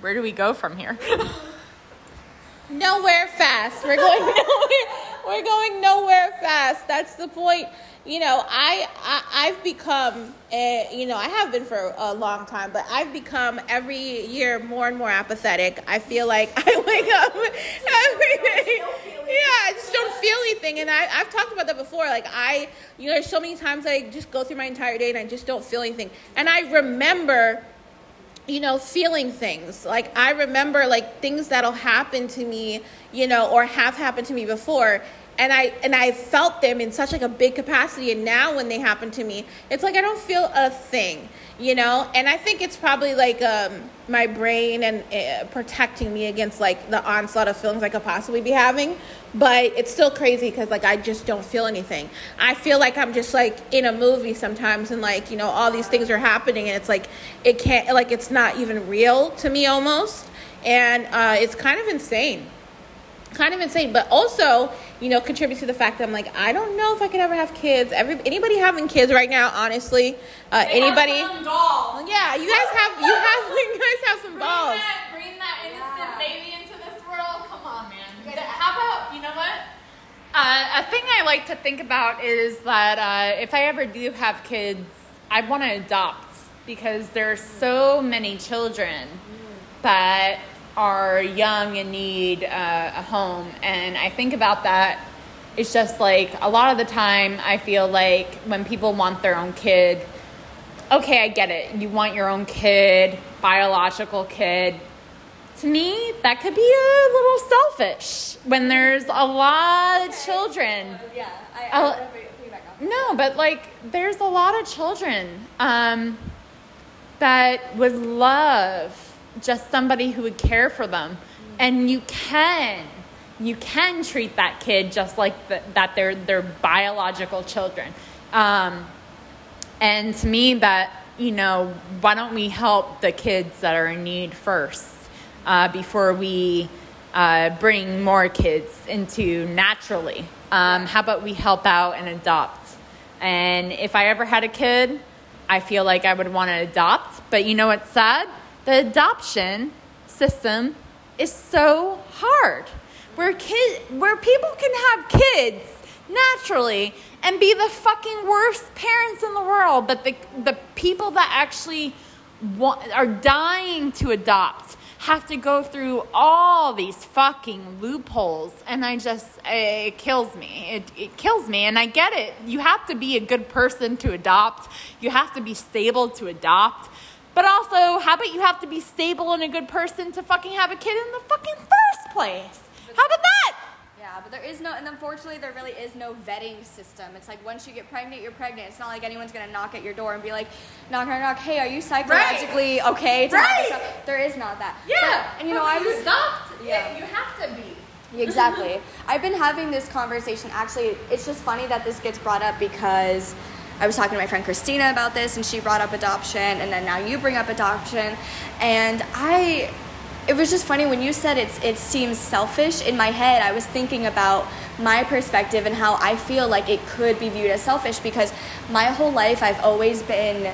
Speaker 2: where do we go from here?
Speaker 1: nowhere fast. We're going nowhere. We're going nowhere fast. That's the point. You know, I, I I've become, a, you know, I have been for a long time, but I've become every year more and more apathetic. I feel like I wake up every day. Yeah, I just don't feel anything, and I, I've talked about that before. Like I, you know, there's so many times I just go through my entire day and I just don't feel anything, and I remember you know, feeling things. Like I remember like things that'll happen to me, you know, or have happened to me before. And I and I felt them in such like a big capacity and now when they happen to me, it's like I don't feel a thing you know and i think it's probably like um, my brain and uh, protecting me against like the onslaught of feelings i could possibly be having but it's still crazy because like i just don't feel anything. I feel like i'm just like in a movie sometimes and like you know all these things are happening and it's like it can't like it's not even real to me almost. And uh, it's kind of insane. Kind of insane. But also you know contributes to the fact that i'm like i don't know if i could ever have kids. Every, anybody having kids right now honestly uh, anybody yeah you guys have you have you guys have some balls
Speaker 2: that, bring that innocent yeah. baby into this world come on man how about you know what uh, a thing i like to think about is that uh, if i ever do have kids i want to adopt because there are so many children that are young and need uh, a home. And I think about that. It's just like a lot of the time, I feel like when people want their own kid, okay, I get it. You want your own kid, biological kid. To me, that could be a little selfish when there's a lot of children.
Speaker 3: Yeah, I, I uh,
Speaker 2: no, but like there's a lot of children um, that would love just somebody who would care for them. And you can you can treat that kid just like the, that they're their biological children. Um, and to me, that you know, why don't we help the kids that are in need first uh, before we uh, bring more kids into naturally? Um, how about we help out and adopt? And if I ever had a kid, I feel like I would want to adopt. But you know what's sad? the adoption system is so hard where kid where people can have kids naturally and be the fucking worst parents in the world but the the people that actually want, are dying to adopt have to go through all these fucking loopholes and i just it kills me it, it kills me and i get it you have to be a good person to adopt you have to be stable to adopt but also, how about you have to be stable and a good person to fucking have a kid in the fucking first place? How about that?
Speaker 3: But there is no, and unfortunately, there really is no vetting system. It's like once you get pregnant, you're pregnant. It's not like anyone's gonna knock at your door and be like, knock, knock, knock. Hey, are you psychologically okay to
Speaker 2: Right.
Speaker 3: There is not that.
Speaker 2: Yeah.
Speaker 3: But- and you know, I was
Speaker 2: stopped.
Speaker 3: Yeah.
Speaker 2: You have to be.
Speaker 3: Exactly. I've been having this conversation. Actually, it's just funny that this gets brought up because I was talking to my friend Christina about this, and she brought up adoption, and then now you bring up adoption, and I. It was just funny when you said it's it seems selfish. In my head, I was thinking about my perspective and how I feel like it could be viewed as selfish because my whole life I've always been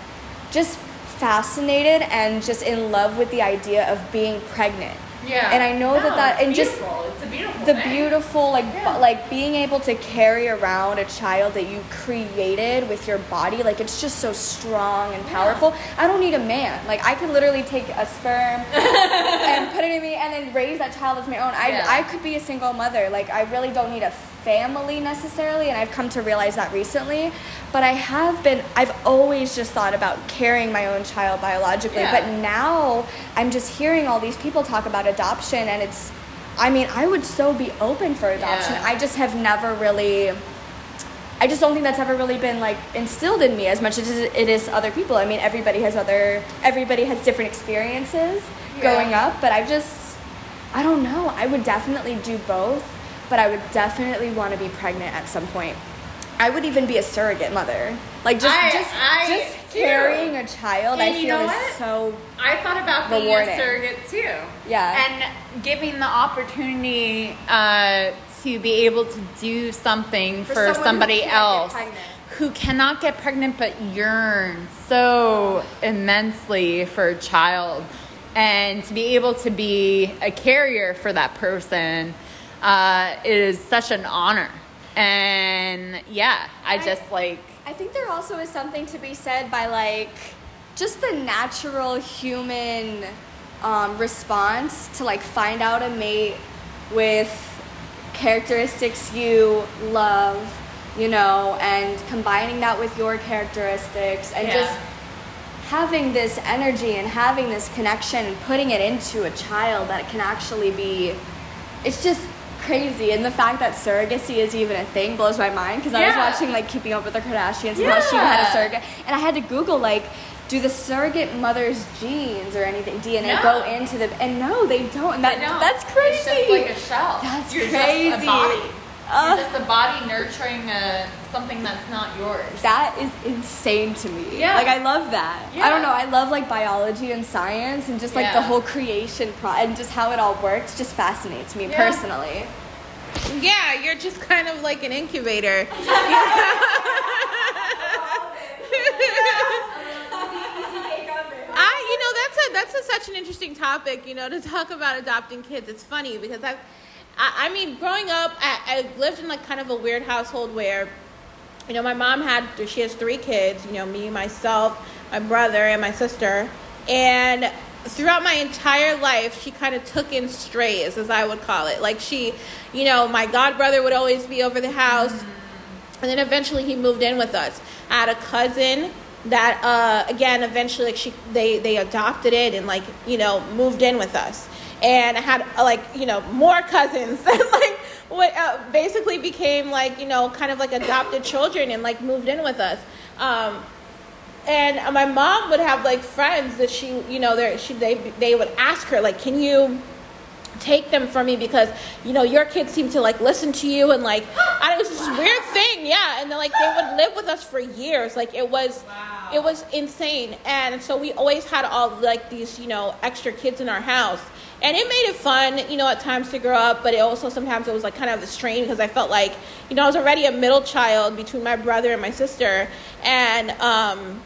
Speaker 3: just fascinated and just in love with the idea of being pregnant.
Speaker 2: Yeah.
Speaker 3: And I know that that and just
Speaker 2: beautiful. it's a beautiful
Speaker 3: the
Speaker 2: thing.
Speaker 3: beautiful like
Speaker 2: Yeah.
Speaker 3: bu- like being able to carry around a child that you created with your body like it's just so strong and powerful i don't need a man like i could literally take a sperm and put it in me and then raise that child as my own I,
Speaker 2: Yeah.
Speaker 3: I could be a single mother like i really don't need a family necessarily and i've come to realize that recently but i have been i've always just thought about carrying my own child biologically
Speaker 2: Yeah.
Speaker 3: but now i'm just hearing all these people talk about adoption and it's I mean, I would so be open for adoption.
Speaker 2: Yeah.
Speaker 3: I just have never really. I just don't think that's ever really been like instilled in me as much as it is other people. I mean, everybody has other, everybody has different experiences
Speaker 2: Yeah.
Speaker 3: growing up, but I just, I don't know. I would definitely do both, but I would definitely want to be pregnant at some point. I would even be a surrogate mother, like just
Speaker 2: I-
Speaker 3: just
Speaker 2: I
Speaker 3: just
Speaker 2: do.
Speaker 3: carrying a child.
Speaker 2: And
Speaker 3: I
Speaker 2: you
Speaker 3: feel
Speaker 2: know
Speaker 3: is
Speaker 2: what?
Speaker 3: so
Speaker 2: I thought about being
Speaker 3: Rewarding.
Speaker 2: a surrogate too.
Speaker 3: Yeah.
Speaker 2: And giving the opportunity uh, to be able to do something
Speaker 3: For
Speaker 2: for, somebody else who cannot get pregnant but yearns so immensely for a child. And to be able to be a carrier for that person uh, is such an honor. And yeah, I
Speaker 3: I-
Speaker 2: just like,
Speaker 3: I think there also is something to be said by like just the natural human um, response to like find out a mate with characteristics you love, you know, and combining that with your characteristics and
Speaker 2: Yeah.
Speaker 3: just having this energy and having this connection and putting it into a child that can actually be it's just crazy and the fact that surrogacy is even a thing blows my mind because I was watching like keeping up with the Kardashians and how she had a
Speaker 2: Yeah.
Speaker 3: surrogate and I had to google like do the surrogate mother's genes or anything DNA
Speaker 2: No.
Speaker 3: go into the and no they don't and that,
Speaker 2: I know.
Speaker 3: that's crazy
Speaker 2: It's just like a shell.
Speaker 3: That's
Speaker 2: You're
Speaker 3: crazy.
Speaker 2: just a body.
Speaker 3: Uh,
Speaker 2: You're just a body nurturing a, something that's not yours.
Speaker 3: That is insane to me.
Speaker 2: Yeah.
Speaker 3: Like I love that. I don't know. I love like biology and science and just like the whole creation pro and just how it all works just fascinates me
Speaker 2: Yeah.
Speaker 3: personally.
Speaker 1: Yeah, you're just kind of like an incubator. I, you know, that's a that's a, such an interesting topic. You know, to talk about adopting kids. It's funny because I, I, I mean, growing up, I, I lived in like kind of a weird household where, you know, my mom had she has three kids. You know, me, myself, my brother, and my sister, and throughout my entire life, she kind of took in strays, as I would call it. Like she, you know, my god brother would always be over the house. And then eventually he moved in with us. I had a cousin that uh, again eventually like she they they adopted it and like you know moved in with us. And I had uh, like you know more cousins that like what uh, basically became like you know kind of like adopted children and like moved in with us. Um, and my mom would have like friends that she you know they she they they would ask her like can you take them from me? Because you know your kids seem to like listen to you and like I, it was this weird thing yeah. And then like they would live with us for years. Like it was it was insane. And so we always had all like these you know extra kids in our house. And it made it fun you know at times to grow up but it also sometimes it was like kind of a strain because i felt like you know i was already a middle child between my brother and my sister. And um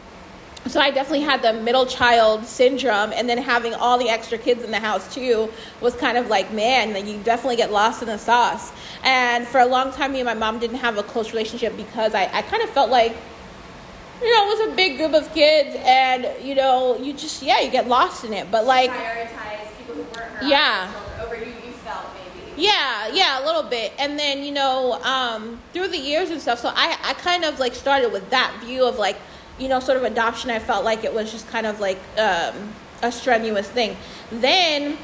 Speaker 1: so I definitely had the middle child syndrome, and then having all the extra kids in the house too was kind of like, man, like you definitely get lost in the sauce. And for a long time, me and my mom didn't have a close relationship because I, I kind of felt like, you know, it was a big group of kids, and you know, you just yeah, you get lost in it. But like,
Speaker 3: Prioritize people who weren't
Speaker 1: Yeah.
Speaker 3: over you. You felt maybe.
Speaker 1: Yeah, yeah, a little bit. And then, you know, um, through the years and stuff, so I, I kind of like started with that view of like, you know, sort of adoption. I felt like it was just kind of like um, a strenuous thing. Then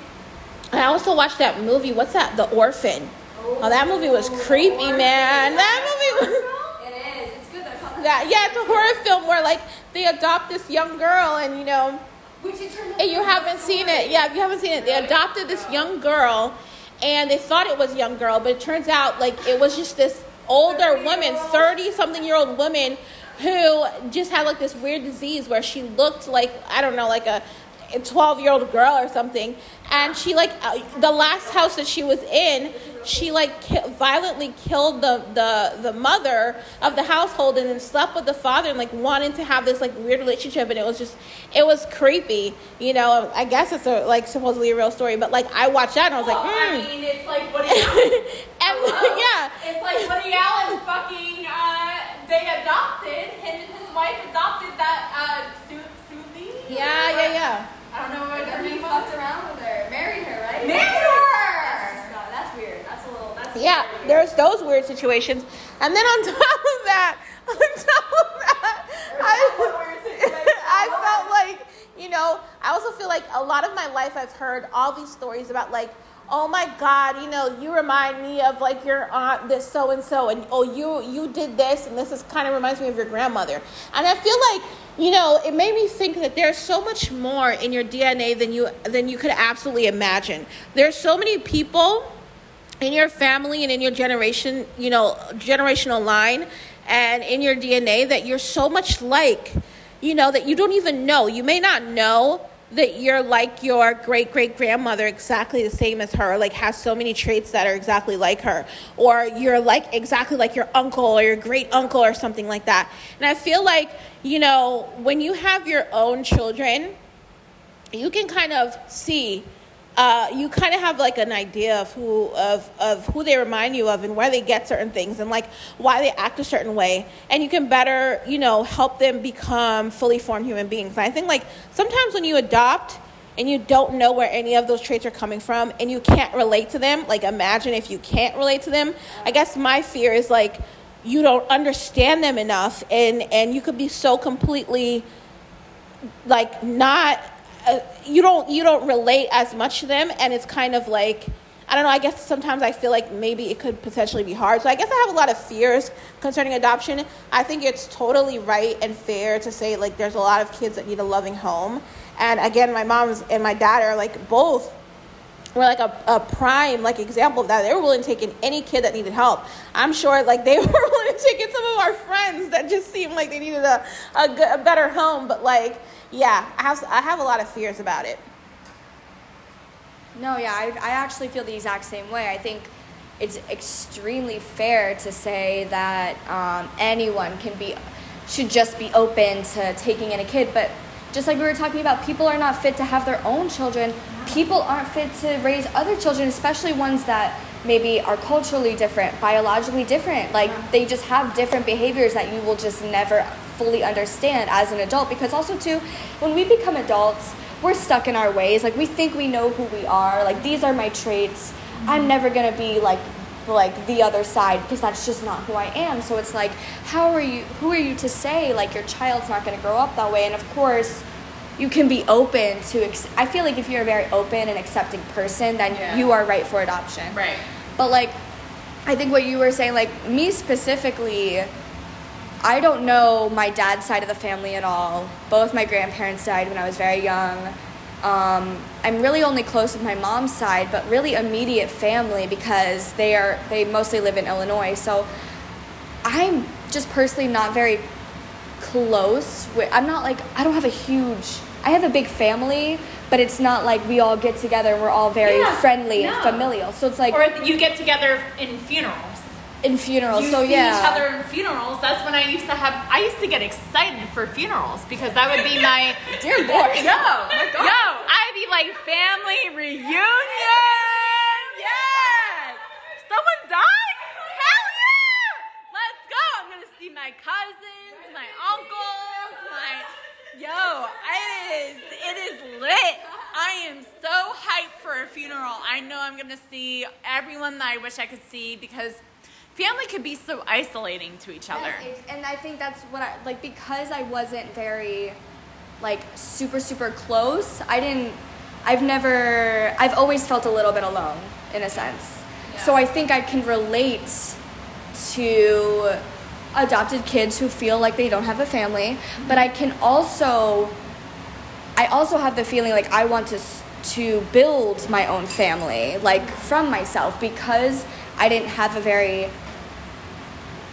Speaker 1: I also watched that movie. What's that? The Orphan. Oh, that movie was creepy, man. That movie was.
Speaker 3: It is. It's good.
Speaker 1: That, yeah, it's a horror film where like they adopt this young girl, and you know,
Speaker 3: Which it turns out
Speaker 1: and you haven't seen it. Yeah, if you haven't seen it, they adopted this young girl, and they thought it was a young girl, but it turns out like it was just this older woman, thirty something year old woman, who just had like this weird disease where she looked like I don't know, like a. 12 year old girl or something and she like uh, the last house that she was in she like ki- violently killed the, the the mother of the household and then slept with the father and like wanted to have this like weird relationship and it was just it was creepy you know i guess it's a like supposedly a real story but like i watched that and i was like
Speaker 2: Well, I
Speaker 1: mm.
Speaker 2: mean, it's like Allen.
Speaker 1: and yeah
Speaker 2: It's like Woody Allen fucking, uh, they adopted, him and his wife adopted that, uh, Su- Suzy?
Speaker 1: yeah yeah yeah
Speaker 2: I don't know what
Speaker 3: He
Speaker 2: name
Speaker 3: fucked around with her, married her, right?
Speaker 2: Married her!
Speaker 3: That's, just not, that's weird. That's a little. That's
Speaker 1: Yeah,
Speaker 3: weird.
Speaker 1: there's those weird situations. And then on top of that, on top of that, I, I felt like, you know, I also feel like a lot of my life I've heard all these stories about like, oh my God, you know, you remind me of like your aunt, this so and so, and oh, you you did this, and this is kind of reminds me of your grandmother. And I feel like, you know, it made me think that there's so much more in your DNA than you than you could absolutely imagine. There's so many people in your family and in your generation, you know, generational line and in your DNA that you're so much like, you know, that you don't even know. You may not know that you're like your great great grandmother, exactly the same as her, like has so many traits that are exactly like her, or you're like exactly like your uncle or your great uncle or something like that. And I feel like, you know, when you have your own children, you can kind of see uh, you kind of have like an idea of who of, of who they remind you of and where they get certain things and like why they act a certain way. And you can better you know help them become fully formed human beings. And i think like sometimes when you adopt and you don't know where any of those traits are coming from and you can't relate to them like imagine if you can't relate to them. I guess my fear is like you don't understand them enough and and you could be so completely like not uh, you don't you don't relate as much to them and it's kind of like I don't know. I guess sometimes I feel like maybe it could potentially be hard. So I guess I have a lot of fears concerning adoption. I think it's totally right and fair to say like there's a lot of kids that need a loving home. And again, my mom's and my dad are like both were like a, a prime like example of that. They were willing to take in any kid that needed help. I'm sure like they were willing to take in some of our friends that just seemed like they needed a, a, good, a better home. But like, yeah, I have I have a lot of fears about it.
Speaker 3: No, yeah, I, I actually feel the exact same way. I think it's extremely fair to say that um, anyone can be, should just be open to taking in a kid. But just like we were talking about, people are not fit to have their own children. People aren't fit to raise other children, especially ones that maybe are culturally different, biologically different. Like they just have different behaviors that you will just never fully understand as an adult. Because also, too, when we become adults, we're stuck in our ways. Like we think we know who we are. Like these are my traits. I'm never gonna be like like the other side because that's just not who I am. So it's like, how are you? Who are you to say like your child's not gonna grow up that way? And of course, you can be open to. Ex- I feel like if you're a very open and accepting person, then
Speaker 2: Yeah.
Speaker 3: you are right for adoption.
Speaker 2: Right.
Speaker 3: But like, I think what you were saying, like me specifically, I don't know my dad's side of the family at all. Both my grandparents died when I was very young. Um, I'm really only close with my mom's side, but really immediate family because they are they mostly live in Illinois. So I'm just personally not very close with I'm not like I don't have a huge I have a big family, but it's not like we all get together and we're all very
Speaker 2: Yeah,
Speaker 3: friendly and
Speaker 2: no.
Speaker 3: familial. So it's like
Speaker 2: Or you get together in funerals.
Speaker 3: In funerals.
Speaker 2: You
Speaker 3: so
Speaker 2: see
Speaker 3: yeah.
Speaker 2: each other in funerals. That's when I used to have. I used to get excited for funerals because that would be my.
Speaker 3: Dear Lord.
Speaker 2: Yo, yo, I'd be like family reunion. Yes, someone died. Hell yeah! Let's go. I'm gonna see my cousins, my uncles, my. Yo, it is. It is lit. I am so hyped for a funeral. I know I'm gonna see everyone that I wish I could see because family could be so isolating to each other.
Speaker 3: And I think that's what I like because I wasn't very like super super close. I didn't. I've never. I've always felt a little bit alone in a sense. So I think I can relate to adopted kids who feel like they don't have a family, but I can also I also have the feeling like I want to to build my own family like from myself because I didn't have a very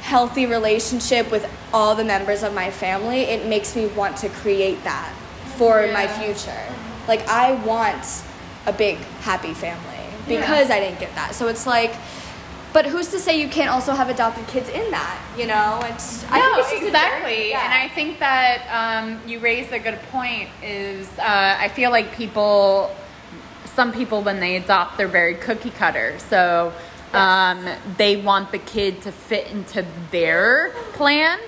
Speaker 3: healthy relationship with all the members of my family. It makes me want to create that for my future. Like I want a big happy family because I didn't get that. So it's like but who's to say you can't also have adopted kids in that? You know, it's I think
Speaker 2: no,
Speaker 3: it's
Speaker 2: exactly.
Speaker 3: Yeah.
Speaker 2: And I think that um, you raised a good point. Is uh, I feel like people, some people when they adopt, they're very cookie cutter. So um, they want the kid to fit into their plan.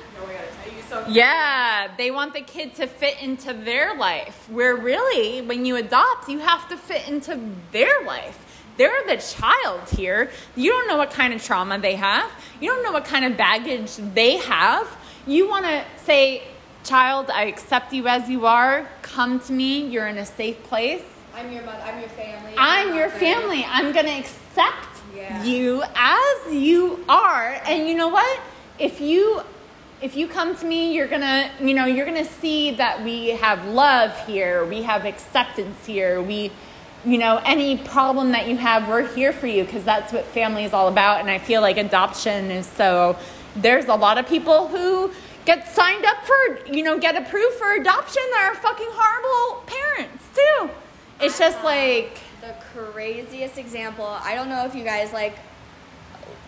Speaker 2: Yeah, they want the kid to fit into their life. Where really, when you adopt, you have to fit into their life. They're the child here. You don't know what kind of trauma they have. You don't know what kind of baggage they have. You want to say, child, I accept you as you are. Come to me. You're in a safe place.
Speaker 3: I'm your mother, I'm your family.
Speaker 2: I'm your family. I'm going to accept
Speaker 3: Yeah.
Speaker 2: you as you are. And you know what? If you if you come to me, you're going to, you know, you're going to see that we have love here. We have acceptance here. We you know, any problem that you have, we're here for you because that's what family is all about. And I feel like adoption is so there's a lot of people who get signed up for, you know, get approved for adoption that are fucking horrible parents too. It's just like
Speaker 3: the craziest example. I don't know if you guys like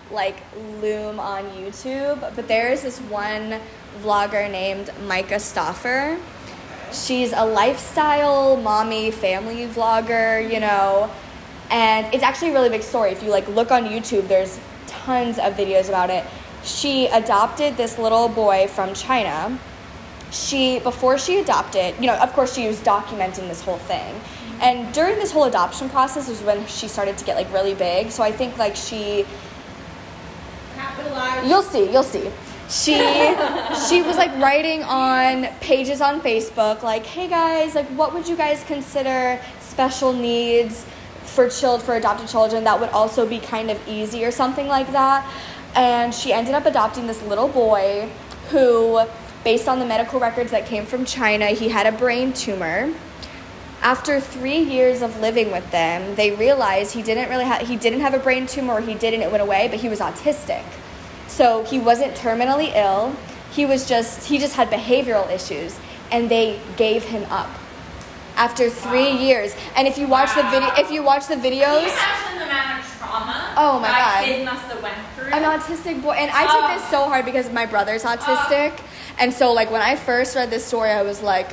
Speaker 3: like Loom on YouTube, but there is this one vlogger named Myka Stauffer. She's a lifestyle mommy family vlogger, you know, and it's actually a really big story. If you like look on YouTube, there's tons of videos about it. She adopted this little boy from China. She before she adopted, you know, of course she was documenting this whole thing. And during this whole adoption process was when she started to get like really big. So I think like she You'll see, you'll see. She she was like writing on pages on Facebook like, "Hey guys, like what would you guys consider special needs for child for adopted children that would also be kind of easy or something like that?" And she ended up adopting this little boy who based on the medical records that came from China, he had a brain tumor after three years of living with them, they realized he didn't really have he didn't have a brain tumor, he didn't, it went away, but he was autistic. So he wasn't terminally ill. He was just he just had behavioral issues, and they gave him up after three years. And if you watch the video, if you watch the videos,
Speaker 2: imagine the amount of trauma
Speaker 3: Oh my
Speaker 2: that
Speaker 3: God.
Speaker 2: kid must have went through.
Speaker 3: an autistic boy, and I took this oh. so hard because my brother's autistic, and so like when I first read this story, I was like,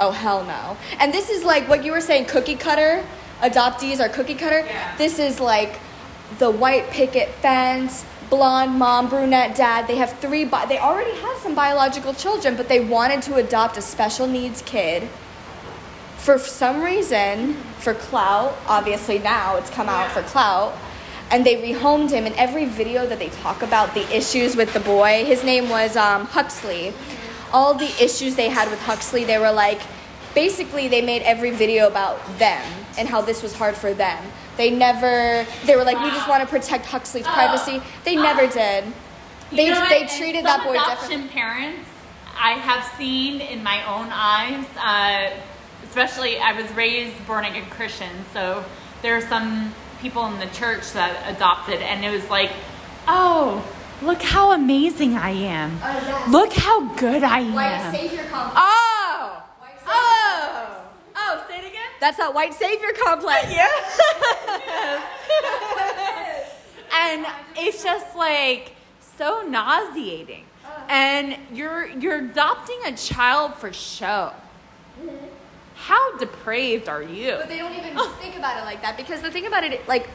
Speaker 3: oh hell no. And this is like what you were saying, cookie cutter. Adoptees are cookie cutter.
Speaker 2: Yeah.
Speaker 3: This is like the white picket fence, blonde mom, brunette dad. They have three. Bi- they already have some biological children, but they wanted to adopt a special needs kid. For some reason, for clout, obviously now it's come out for clout, and they rehomed him. In every video that they talk about the issues with the boy, his name was um, Huxley. All the issues they had with Huxley, they were like, basically, they made every video about them and how this was hard for them. They never, they were like, we just want to protect Huxley's privacy. They never did. They,
Speaker 2: You what?
Speaker 3: they treated that boy
Speaker 2: adoption
Speaker 3: differently.
Speaker 2: parents I have seen in my own eyes, uh, especially I was raised born again Christian, so there are some people in the church that adopted, and it was like, oh, look how amazing I am.
Speaker 3: Oh, yes.
Speaker 2: Look how good I
Speaker 3: White
Speaker 2: am.
Speaker 3: savior complex.
Speaker 2: Oh,
Speaker 3: White savior
Speaker 2: oh, oh, say it again.
Speaker 3: That's that white savior complex.
Speaker 2: Yeah. and it's just like so nauseating. Uh. And you're you're adopting a child for show. Mm-hmm. How depraved are you?
Speaker 3: But they don't even think about it like that because the thing about it, like,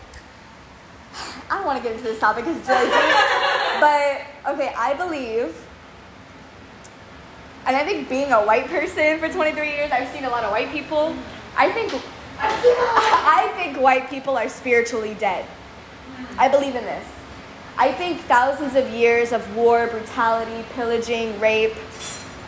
Speaker 3: I don't want to get into this topic because it's really deep. but okay, I believe, and I think being a white person for 23 years, I've seen a lot of white people. I think, I think white people are spiritually dead. I believe in this. I think thousands of years of war, brutality, pillaging, rape,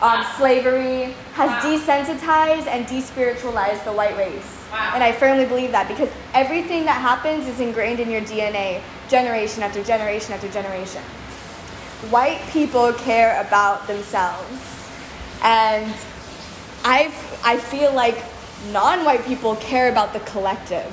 Speaker 3: um, slavery has desensitized and despiritualized the white race.
Speaker 2: Wow.
Speaker 3: And I firmly believe that because everything that happens is ingrained in your DNA. generation after generation after generation. White people care about themselves. And I I feel like non-white people care about the collective.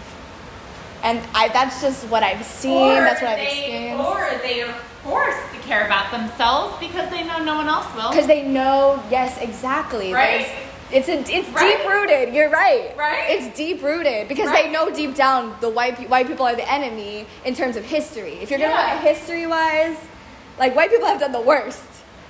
Speaker 3: And I, that's just what I've seen.
Speaker 2: Or
Speaker 3: that's what I've
Speaker 2: they,
Speaker 3: experienced.
Speaker 2: Or they are forced to care about themselves because they know no one else will.
Speaker 3: Because they know, yes, exactly.
Speaker 2: Right?
Speaker 3: There's- It's a, it's
Speaker 2: Right?
Speaker 3: deep rooted. You're right.
Speaker 2: Right?
Speaker 3: It's deep rooted because
Speaker 2: Right.
Speaker 3: they know deep down the white pe- white people are the enemy in terms of history. If you're gonna look at history wise, like white people have done the worst.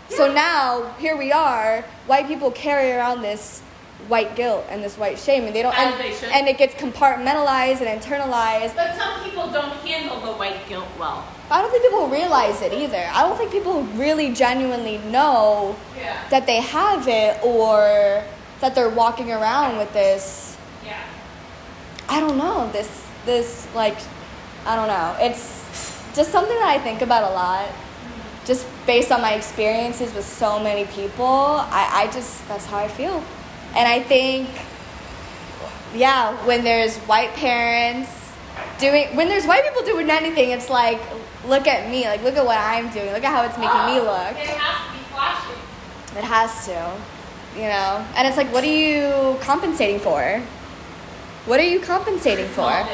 Speaker 2: Yeah.
Speaker 3: So now here we are. White people carry around this white guilt and this white shame, and they don't.
Speaker 2: As
Speaker 3: and,
Speaker 2: they should.
Speaker 3: and it gets compartmentalized and internalized.
Speaker 2: But some people don't handle the white guilt well.
Speaker 3: I don't think people realize it either. I don't think people really genuinely know
Speaker 2: Yeah.
Speaker 3: that they have it or that they're walking around with this.
Speaker 2: Yeah.
Speaker 3: I don't know this this like I don't know. It's just something that I think about a lot. Mm-hmm. Just based on my experiences with so many people I, I just that's how I feel. And I think yeah when there's white parents doing when there's white people doing anything it's like look at me like look at what I'm doing. Look at how it's making me look.
Speaker 2: It has to be flashy.
Speaker 3: it has to, you know? And it's like, what are you compensating for? What are you compensating for?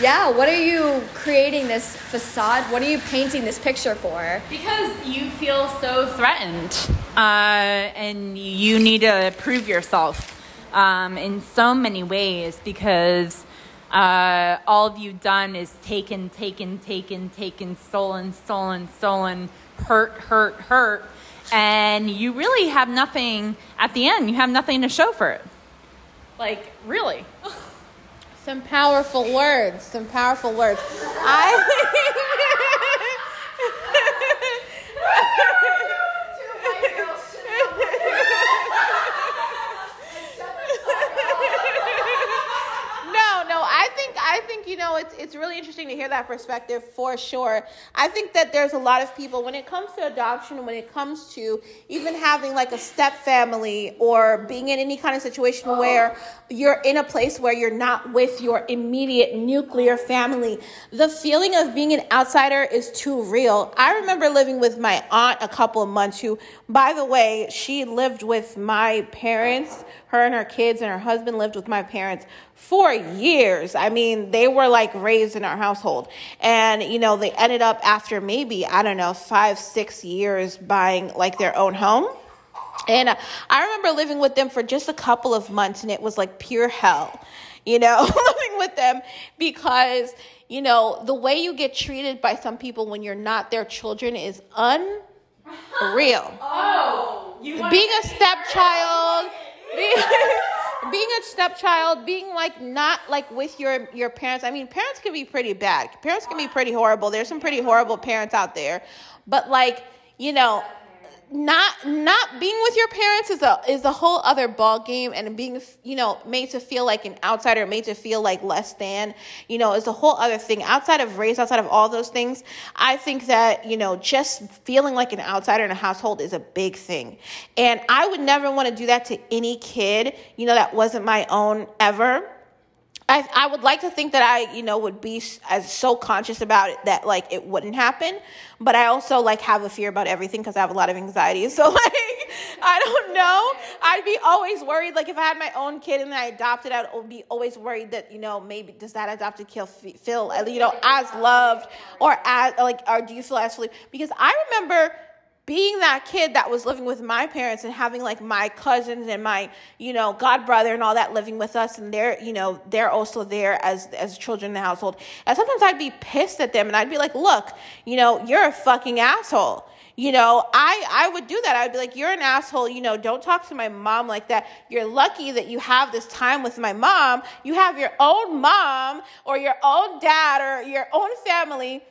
Speaker 3: Yeah, what are you creating this facade? What are you painting this picture for?
Speaker 2: Because you feel so threatened, uh, and you need to prove yourself um, in so many ways because uh, all of you've done is taken, taken, taken, taken, stolen, stolen, stolen, hurt, hurt, hurt, and you really have nothing at the end. You have nothing to show for it. Like, really.
Speaker 1: Some powerful words. Some powerful words. I. no, no. I think I think you know it's it's really interesting to hear that perspective for sure. I think that there's a lot of people when it comes to adoption, when it comes to even having like a step family or being in any kind of situation where you're in a place where you're not with your immediate nuclear family, the feeling of being an outsider is too real. I remember living with my aunt a couple of months who, by the way, she lived with my parents, her and her kids and her husband lived with my parents for years. I mean, they were like raised in our household. And, you know, they ended up after maybe, I don't know, five, six years buying like their own home. And I remember living with them for just a couple of months, and it was like pure hell, you know, living with them because, you know, the way you get treated by some people when you're not their children is unreal.
Speaker 2: Oh, you
Speaker 1: Being a stepchild, being, being a stepchild, being like not like with your your parents. I mean, parents can be pretty bad. Parents can be pretty horrible. There's some pretty horrible parents out there, but like you know not not being with your parents is a is a whole other ball game and being you know made to feel like an outsider made to feel like less than you know is a whole other thing. Outside of race outside of all those things i think that you know just feeling like an outsider in a household is a big thing. And i would never want to do that to any kid you know that wasn't my own ever I, I would like to think that I, you know, would be as so conscious about it that like it wouldn't happen, but I also like have a fear about everything because I have a lot of anxiety. So like, I don't know. I'd be always worried. Like if I had my own kid and I adopted, I'd be always worried that you know maybe does that adopted kid feel you know as loved or as like or do you feel as fully? Because I remember being that kid that was living with my parents and having like my cousins and my you know god brother and all that living with us and they're you know they're also there as as children in the household. And sometimes i'd be pissed at them and i'd be like look you know you're a fucking asshole. You know i i would do that. I'd be like you're an asshole. You know don't talk to my mom like that. You're lucky that you have this time with my mom. You have your own mom or your own dad or your own family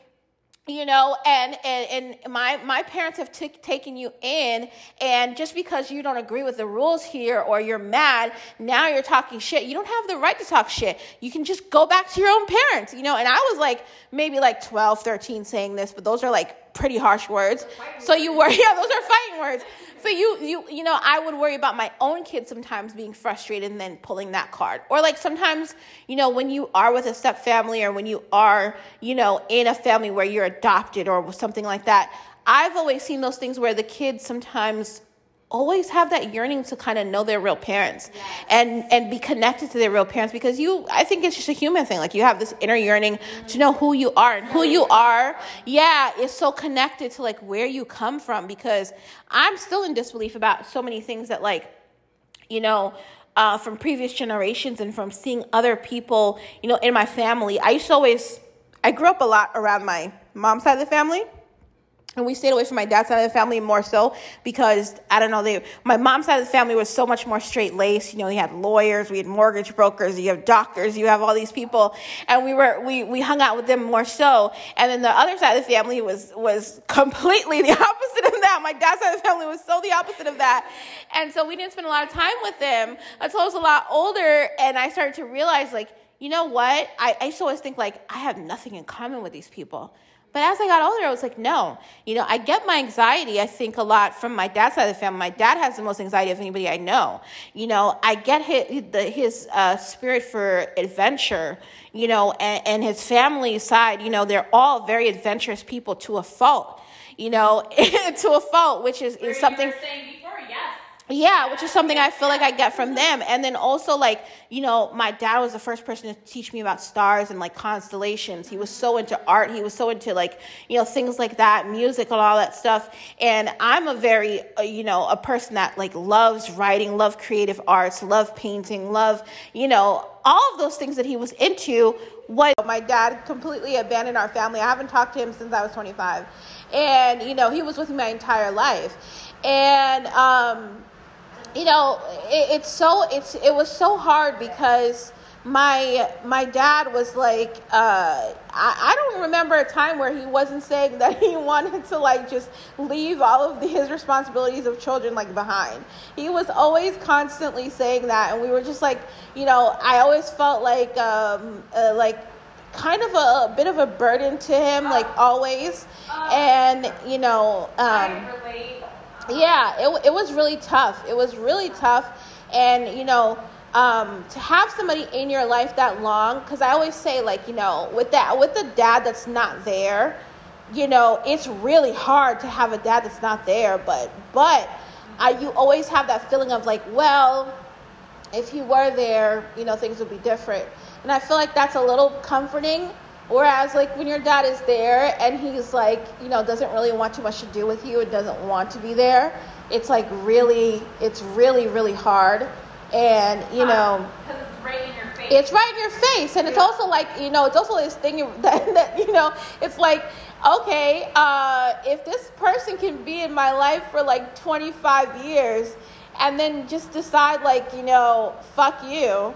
Speaker 1: you know and and, and my my parents have t- taken you in and just because you don't agree with the rules here or you're mad now you're talking shit you don't have the right to talk shit you can just go back to your own parents you know and i was like maybe like 12 13 saying this but those are like pretty harsh words. So you were yeah, those are fighting words. So you you you know, I would worry about my own kids sometimes being frustrated and then pulling that card. Or like sometimes, you know, when you are with a step family or when you are, you know, in a family where you're adopted or something like that, I've always seen those things where the kids sometimes always have that yearning to kind of know their real parents and and be connected to their real parents because you I think it's just a human thing like you have this inner yearning to know who you are and who you are yeah is so connected to like where you come from because I'm still in disbelief about so many things that like you know uh, from previous generations and from seeing other people you know in my family. I used to always I grew up a lot around my mom's side of the family and we stayed away from my dad's side of the family more so because I don't know they my mom's side of the family was so much more straight laced. You know, we had lawyers, we had mortgage brokers, you have doctors, you have all these people, and we were we we hung out with them more so. And then the other side of the family was was completely the opposite of that. My dad's side of the family was so the opposite of that, and so we didn't spend a lot of time with them until I was a lot older, and I started to realize like you know what I, I used to always think like I have nothing in common with these people but as I got older, I was like, no. You know, I get my anxiety, I think, a lot from my dad's side of the family. My dad has the most anxiety of anybody I know. You know, I get his, the, his uh, spirit for adventure, you know, and, and his family side, you know, they're all very adventurous people to a fault, you know, to a fault, which is, is something. Yeah, which is something I feel like I get from them. And then also, like, you know, my dad was the first person to teach me about stars and like constellations. He was so into art. He was so into like, you know, things like that, music and all that stuff. And I'm a very, uh, you know, a person that like loves writing, love creative arts, love painting, love, you know, all of those things that he was into what my dad completely abandoned our family. I haven't talked to him since I was 25. And, you know, he was with me my entire life. And, um, you know, it, it's so it's it was so hard because my my dad was like uh, I, I don't remember a time where he wasn't saying that he wanted to like just leave all of the, his responsibilities of children like behind. He was always constantly saying that and we were just like you know i always felt like um, uh, like kind of a, a, bit of a burden to him like always. And you know um, yeah, it, it was really tough. It was really tough. And, you know, um, to have somebody in your life that long, because I always say, like, you know, with that, with the dad that's not there, you know, it's really hard to have a dad that's not there. But, but I, you always have that feeling of like, well, if he were there, you know, things would be different. And I feel like that's a little comforting Whereas, like, when your dad is there and he's like, you know, doesn't really want too much to do with you and doesn't want to be there, it's like really, it's really, really hard. And, you know,
Speaker 2: it's right in your face.
Speaker 1: It's right in your face. And yeah. it's also like, you know, it's also this thing that, that you know, it's like, okay, uh, if this person can be in my life for like 25 years and then just decide, like, you know, fuck you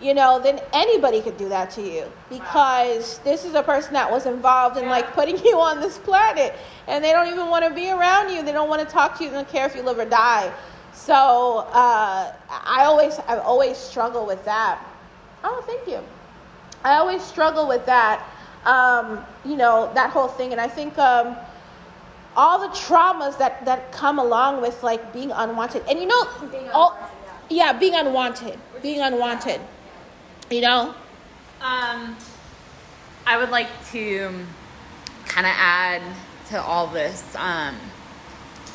Speaker 1: you know, then anybody could do that to you because this is a person that was involved in like putting you on this planet and they don't even want to be around you. They don't want to talk to you. They don't care if you live or die. So uh, I always, I've always struggled with that. Oh, thank you. I always struggle with that, um, you know, that whole thing. And I think um, all the traumas that, that come along with like being unwanted. And you know, all, yeah, being unwanted, being unwanted you know?
Speaker 2: Um, I would like to kind of add to all this. Um,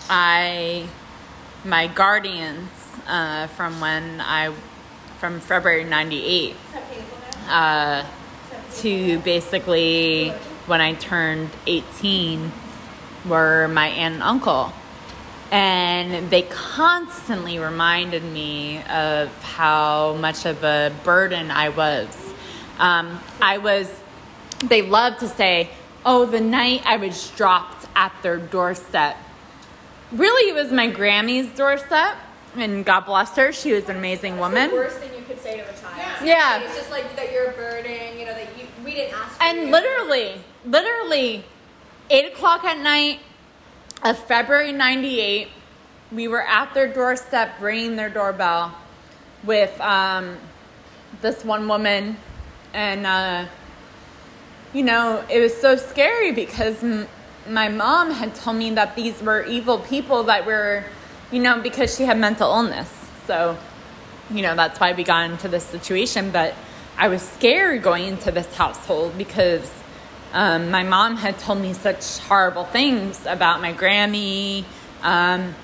Speaker 2: I, my guardians uh, from when I, from February 98 uh, to basically when I turned 18 were my aunt and uncle and they constantly reminded me of how much of a burden I was. Um, I was, they love to say, oh, the night I was dropped at their doorstep. Really, it was my Grammy's doorstep, and God bless her, she was an amazing woman.
Speaker 3: worst thing you could say to a child.
Speaker 2: Yeah. yeah.
Speaker 3: It's just like that you're a burden, you know, that you, we didn't ask
Speaker 2: And literally, literally, 8 o'clock at night, of February 98, we were at their doorstep ringing their doorbell with um, this one woman. And, uh, you know, it was so scary because m- my mom had told me that these were evil people that were, you know, because she had mental illness. So, you know, that's why we got into this situation. But I was scared going into this household because um, my mom had told me such horrible things about my Grammy, um,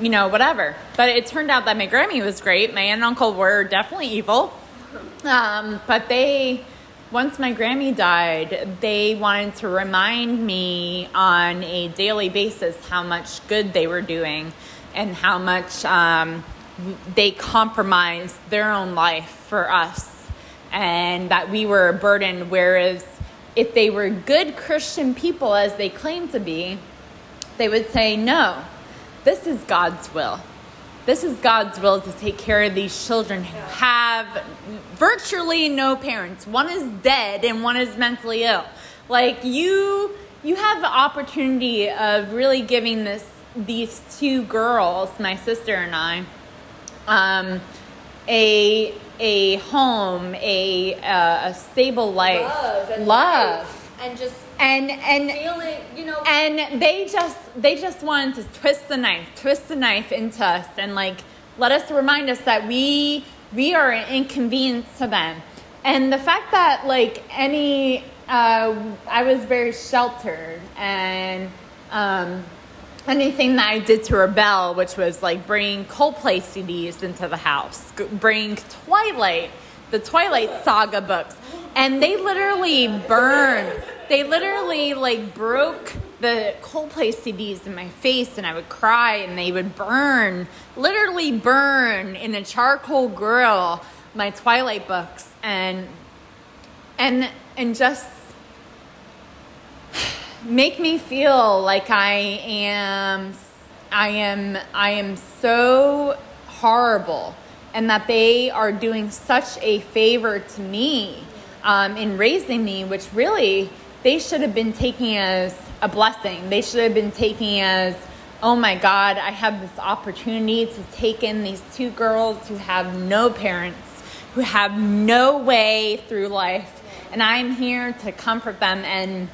Speaker 2: you know, whatever. But it turned out that my Grammy was great. My aunt and uncle were definitely evil. Um, but they, once my Grammy died, they wanted to remind me on a daily basis how much good they were doing and how much um, they compromised their own life for us and that we were a burden. Whereas if they were good Christian people, as they claim to be, they would say, No, this is God's will. This is God's will to take care of these children who have virtually no parents. One is dead and one is mentally ill. Like you you have the opportunity of really giving this these two girls, my sister and I, um, a a home, a uh, a stable life,
Speaker 3: Love and
Speaker 2: love,
Speaker 3: and just
Speaker 2: and and
Speaker 3: feeling, you know.
Speaker 2: and they just they just wanted to twist the knife, twist the knife into us, and like let us remind us that we we are an inconvenience to them, and the fact that like any uh, I was very sheltered and. Um, anything that I did to rebel, which was like bringing Coldplay CDs into the house, bring Twilight, the Twilight Saga books, and they literally burned. They literally like broke the Coldplay CDs in my face, and I would cry, and they would burn, literally burn in a charcoal grill my Twilight books, and and and just make me feel like I am I am I am so horrible and that they are doing such a favor to me um, in raising me, which really they should have been taking as a blessing. They should have been taking as, oh my God, I have this opportunity to take in these two girls who have no parents, who have no way through life, and I'm here to comfort them and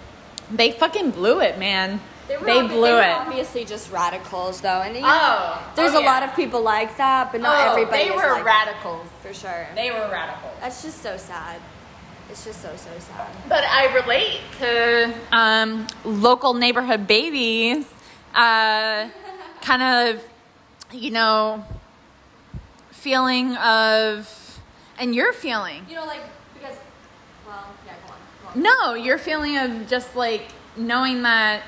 Speaker 2: they fucking blew it, man. They,
Speaker 3: were
Speaker 2: blew
Speaker 3: they were
Speaker 2: it.
Speaker 3: obviously just radicals, though, and you know,
Speaker 2: Oh,
Speaker 3: there's
Speaker 2: oh,
Speaker 3: a lot of people like that, but not everybody.
Speaker 2: they were
Speaker 3: like that,
Speaker 2: radicals.
Speaker 3: for sure.
Speaker 2: They were radicals.
Speaker 3: That's just so sad. It's just so so sad.
Speaker 2: But I relate to um, local neighborhood babies, uh, kind of, you know, feeling of, and your feeling.
Speaker 3: You know, like because, well, yeah, go on. Go on.
Speaker 2: No, your feeling of just like knowing that.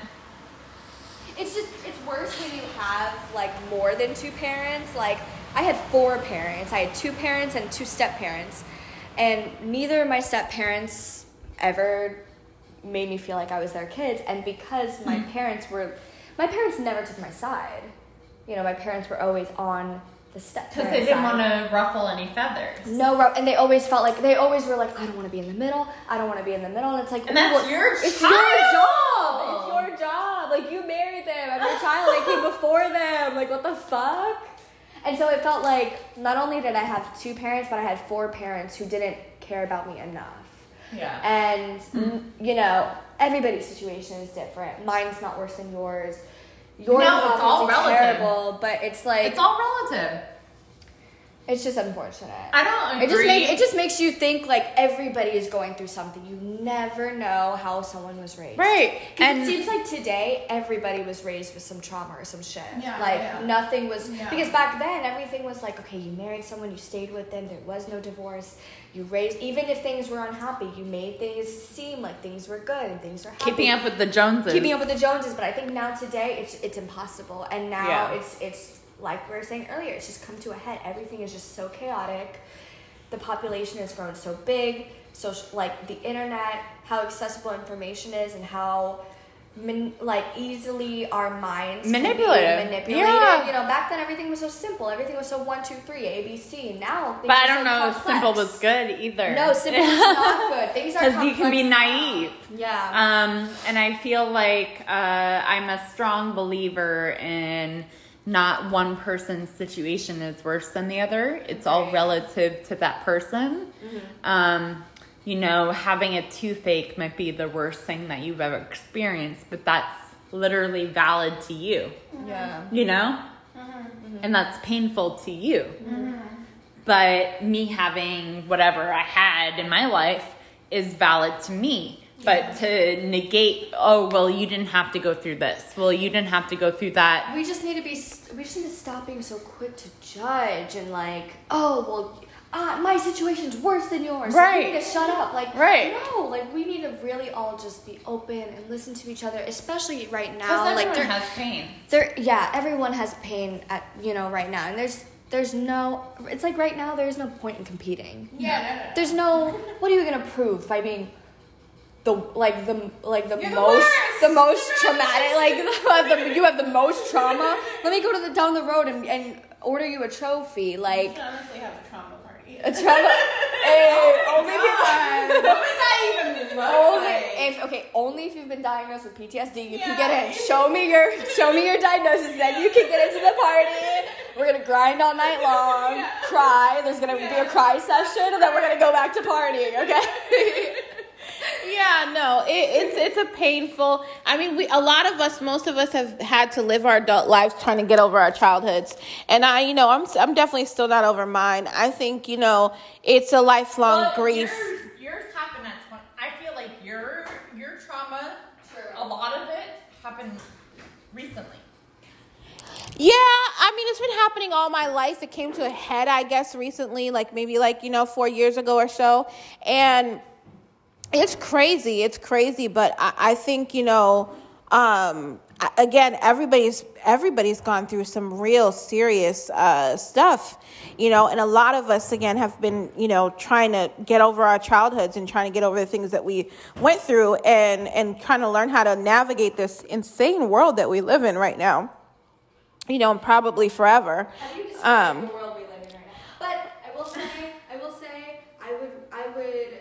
Speaker 3: It's just it's worse when you have like more than two parents. Like I had four parents. I had two parents and two step parents, and neither of my step parents ever made me feel like I was their kids. And because my hmm. parents were, my parents never took my side. You know, my parents were always on the step.
Speaker 2: Because they didn't want to ruffle any feathers.
Speaker 3: No, and they always felt like they always were like, I don't want to be in the middle. I don't want to be in the middle, and it's like,
Speaker 2: And that's
Speaker 3: well,
Speaker 2: your
Speaker 3: It's
Speaker 2: child.
Speaker 3: your job. It's your job. Like you married them. I'm your child. I came before them. Like what the fuck? And so it felt like not only did I have two parents, but I had four parents who didn't care about me enough.
Speaker 2: Yeah.
Speaker 3: And mm, you know, everybody's situation is different. Mine's not worse than yours. Yours
Speaker 2: No, it's all relative.
Speaker 3: terrible, but it's like
Speaker 2: It's all relative.
Speaker 3: It's just unfortunate.
Speaker 2: I don't
Speaker 3: It just
Speaker 2: agree.
Speaker 3: make, it just makes you think like everybody is going through something. You never know how someone was raised.
Speaker 2: Right. And
Speaker 3: it seems like today everybody was raised with some trauma or some shit.
Speaker 2: Yeah,
Speaker 3: like
Speaker 2: yeah.
Speaker 3: nothing was
Speaker 2: Yeah.
Speaker 3: because back then everything was like okay, you married someone, you stayed with them, there was no divorce. You raised even if things were unhappy, you made things seem like things were good and things were happy.
Speaker 2: keeping up with the Joneses.
Speaker 3: keeping up with the Joneses, but I think now today it's it's impossible. And now
Speaker 2: Yeah.
Speaker 3: it's it's like we were saying earlier, it's just come to a head. Everything is just so chaotic. The population has grown so big. So like the internet, how accessible information is, and how man, like easily our minds be manipulated.
Speaker 2: Yeah.
Speaker 3: You know, back then everything was so simple. Everything was so one, two, three, A, B, C. Now,
Speaker 2: But I don't
Speaker 3: so
Speaker 2: know if simple was good either.
Speaker 3: No, simple is not good. Things are
Speaker 2: Because you can be
Speaker 3: complex now.
Speaker 2: naive.
Speaker 3: Yeah.
Speaker 2: Um, and I feel like uh, I'm a strong believer in not one person's situation is worse than the other. It's all relative to that person. Mm-hmm. Um, you know, having a toothache might be the worst thing that you've ever experienced, but that's literally valid to you. Mm-hmm.
Speaker 3: Yeah.
Speaker 2: You know? Mm-hmm. And that's painful to you. But me having whatever I had in my life is valid to me. But to negate, oh, well, you didn't have to go through this. Well, you didn't have to go through that.
Speaker 3: We just need to be. We just need to stop being so quick to judge and like, oh well, uh, my situation's worse than yours. So
Speaker 2: Right.
Speaker 3: you need to shut up. Like,
Speaker 2: Right.
Speaker 3: No, like we need to really all just be open and listen to each other, especially right now.
Speaker 2: Because
Speaker 3: Like,
Speaker 2: everyone
Speaker 3: there,
Speaker 2: has pain.
Speaker 3: there, yeah, everyone has pain at you know right now, and there's there's no. It's like right now there's no point in competing.
Speaker 4: Yeah, no, no, no.
Speaker 3: There's no. What are you gonna prove by being? The like the like the
Speaker 4: You're the
Speaker 3: most
Speaker 4: worst.
Speaker 3: the most traumatic like you have the you have the most trauma. Let me go to the down the road and, and order you a trophy like
Speaker 4: honestly have a trauma party.
Speaker 3: a trauma. Eh, oh hey, only people.
Speaker 4: what was that even
Speaker 3: Only
Speaker 4: like?
Speaker 3: if okay, only if you've been diagnosed with PTSD, you can get in. Show me your show me your diagnosis, then you can get into the party. We're gonna grind all night long,
Speaker 4: Yeah.
Speaker 3: cry. There's gonna be a cry session, and then we're gonna go back to partying. Okay.
Speaker 1: Yeah, no, it, it's it's a painful. I mean, we a lot of us, most of us, have had to live our adult lives trying to get over our childhoods, and I, you know, I'm I'm definitely still not over mine. I think you know it's a lifelong
Speaker 2: Well,
Speaker 1: grief.
Speaker 2: Yours, yours happened at 20. I feel like your your trauma,
Speaker 3: True.
Speaker 2: a lot of it happened recently.
Speaker 1: Yeah, I mean, it's been happening all my life. It came to a head, I guess, recently, like maybe like, you know, four years ago or so. And it's crazy. It's crazy. But I, I think, you know, um, again, everybody's everybody's gone through some real serious uh, stuff, you know, and a lot of us again have been, you know, trying to get over our childhoods and trying to get over the things that we went through and and kind of learn how to navigate this insane world that we live in right now you know, and probably forever.
Speaker 3: Have you
Speaker 1: Um,
Speaker 3: the world we live in right now? But I will say, I will say, I would, I would